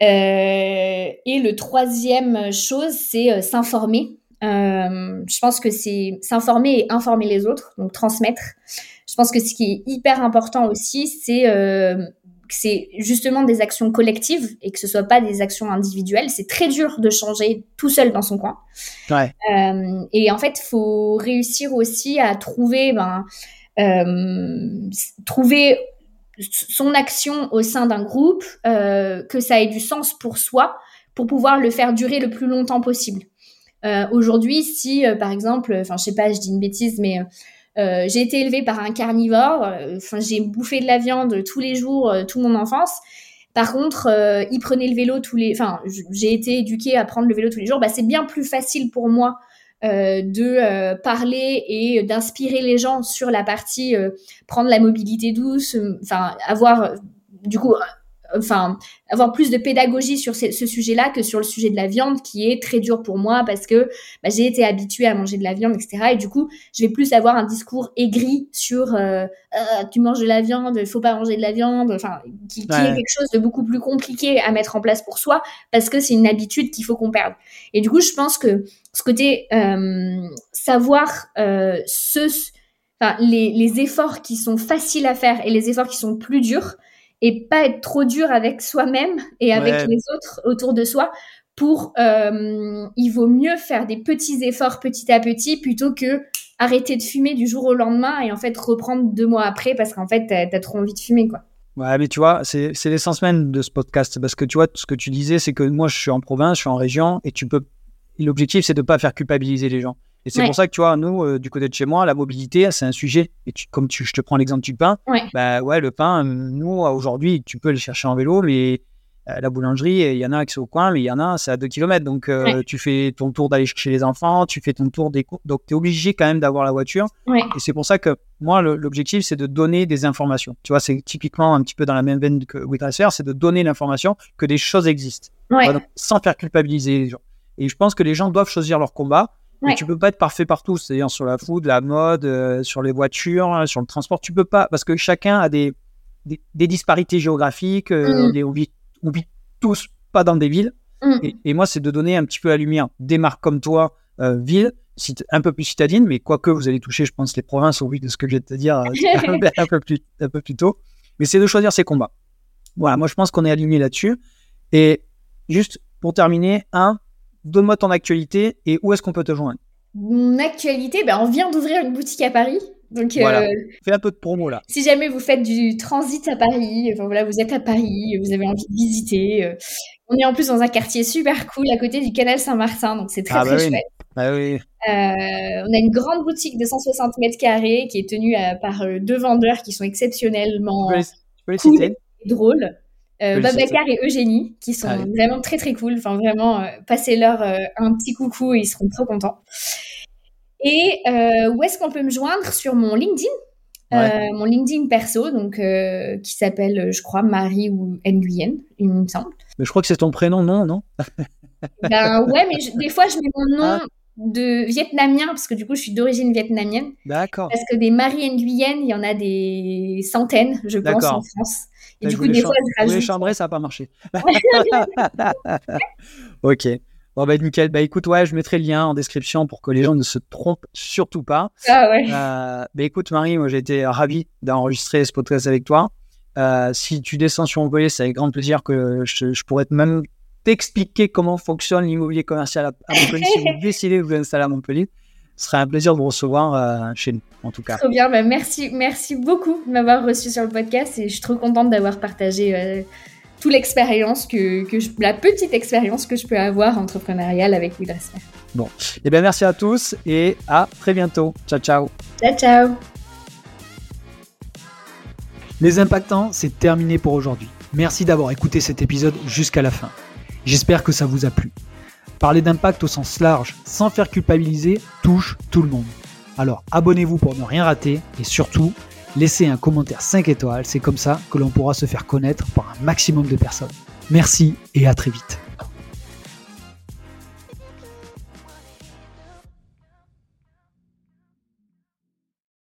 et le troisième chose, c'est s'informer. je pense que c'est s'informer et informer les autres, donc transmettre. Je pense que ce qui est hyper important aussi, c'est euh, c'est justement des actions collectives et que ce soit pas des actions individuelles. C'est très dur de changer tout seul dans son coin. Ouais. Euh, et en fait, faut réussir aussi à trouver, ben, euh, trouver son action au sein d'un groupe, euh, que ça ait du sens pour soi, pour pouvoir le faire durer le plus longtemps possible. Aujourd'hui, si par exemple, enfin je sais pas, je dis une bêtise, mais euh, j'ai été élevée par un carnivore. Euh, enfin, j'ai bouffé de la viande tous les jours, euh, toute mon enfance. Par contre, il prenait le vélo tous les. Enfin, j'ai été éduquée à prendre le vélo tous les jours. Bah, c'est bien plus facile pour moi de parler et d'inspirer les gens sur la partie prendre la mobilité douce. Enfin, avoir du coup enfin, avoir plus de pédagogie sur ce, sujet-là que sur le sujet de la viande, qui est très dur pour moi parce que bah, j'ai été habituée à manger de la viande, etc. Et du coup, je vais plus avoir un discours aigri sur euh, euh, tu manges de la viande, il faut pas manger de la viande, enfin, qui, est quelque chose de beaucoup plus compliqué à mettre en place pour soi parce que c'est une habitude qu'il faut qu'on perde. Et du coup, je pense que ce côté euh, savoir ce, enfin, les, les efforts qui sont faciles à faire et les efforts qui sont plus durs, et pas être trop dur avec soi-même et avec les autres autour de soi pour euh, il vaut mieux faire des petits efforts petit à petit plutôt que arrêter de fumer du jour au lendemain et en fait reprendre deux mois après parce qu'en fait t'as as trop envie de fumer quoi. Ouais, mais tu vois, c'est l'essence même de ce podcast parce que tu vois, ce que tu disais, c'est que moi je suis en province, je suis en région et tu peux. L'objectif, c'est de ne pas faire culpabiliser les gens. Et c'est pour ça que tu vois, nous, euh, du côté de chez moi, la mobilité, c'est un sujet. Et comme tu, je te prends l'exemple du pain, ouais. bah ouais, le pain, nous, aujourd'hui, tu peux le chercher en vélo, mais euh, la boulangerie, il y en a qui sont au coin, mais il y en a, c'est à 2 km. Donc, euh, tu fais ton tour d'aller chez les enfants, tu fais ton tour des cours. Donc, tu es obligé quand même d'avoir la voiture. Et c'est pour ça que moi, l'objectif, c'est de donner des informations. Tu vois, c'est typiquement un petit peu dans la même veine que WeTracer, c'est de donner l'information que des choses existent. sans faire culpabiliser les gens. Et je pense que les gens doivent choisir leur combat. Mais tu peux pas être parfait partout, c'est-à-dire sur la food, la mode, euh, sur les voitures, hein, sur le transport, tu peux pas, parce que chacun a des, des, disparités géographiques, euh, mm. on, vit, on, vit, tous pas dans des villes. Mm. Et, moi, c'est de donner un petit peu la lumière. Des marques comme toi, euh, ville, un peu plus citadine, mais quoique vous allez toucher, je pense, les provinces au vu de ce que je vais te dire [LAUGHS] un, peu plus, un peu plus tôt. Mais c'est de choisir ses combats. Voilà, moi je pense qu'on est aligné là-dessus. Et juste pour terminer, un, donne-moi ton actualité et où est-ce qu'on peut te joindre? Mon actualité, ben, on vient d'ouvrir une boutique à Paris. Donc, voilà, euh, fais un peu de promo là. Si jamais vous faites du transit à Paris, enfin voilà, vous êtes à Paris, vous avez envie de visiter. Euh, on est en plus dans un quartier super cool à côté du canal Saint-Martin, donc c'est très ah, très bah chouette. Bah oui. Euh, on a une grande boutique de 160 mètres carrés qui est tenue par deux vendeurs qui sont exceptionnellement cool et drôles euh, Babacar et Eugénie, qui sont vraiment très très cool. Enfin, vraiment, euh, passez-leur euh, un petit coucou et ils seront trop contents. Et euh, où est-ce qu'on peut me joindre? Sur mon LinkedIn. mon LinkedIn perso, donc qui s'appelle, je crois, Marie ou Nguyen, il me semble. Mais je crois que c'est ton prénom, non, non? [LAUGHS] Ben ouais, mais des fois je mets mon nom ah. de vietnamien parce que du coup je suis d'origine vietnamienne. D'accord. Parce que des Marie Nguyen, il y en a des centaines, je pense, en France. Et du coup, des fois, je rajoute. chambrer, ça n'a pas marché. [LAUGHS] ok. Bon, bah, nickel. Bah, écoute, ouais, je mettrai le lien en description pour que les gens ne se trompent surtout pas. Ah ouais. Euh, bah, écoute, Marie, moi, j'ai été ravi d'enregistrer ce podcast avec toi. Euh, si tu descends sur Montpellier, c'est avec grand plaisir que je, je pourrais même t'expliquer comment fonctionne l'immobilier commercial à, Montpellier si vous [LAUGHS] décidez de vous installer à Montpellier. Ce serait un plaisir de vous recevoir chez nous, en tout cas. Trop bien, bah, merci, merci beaucoup de m'avoir reçu sur le podcast et je suis trop contente d'avoir partagé toute l'expérience que, que la petite expérience que je peux avoir entrepreneuriale avec WeDressFair. Bon, et eh bien merci à tous et à très bientôt. Ciao, ciao. Ciao, ciao. Les impactants, c'est terminé pour aujourd'hui. Merci d'avoir écouté cet épisode jusqu'à la fin. J'espère que ça vous a plu. Parler d'impact au sens large, sans faire culpabiliser, touche tout le monde. Alors abonnez-vous pour ne rien rater et surtout, laissez un commentaire 5 étoiles, c'est comme ça que l'on pourra se faire connaître par un maximum de personnes. Merci et à très vite.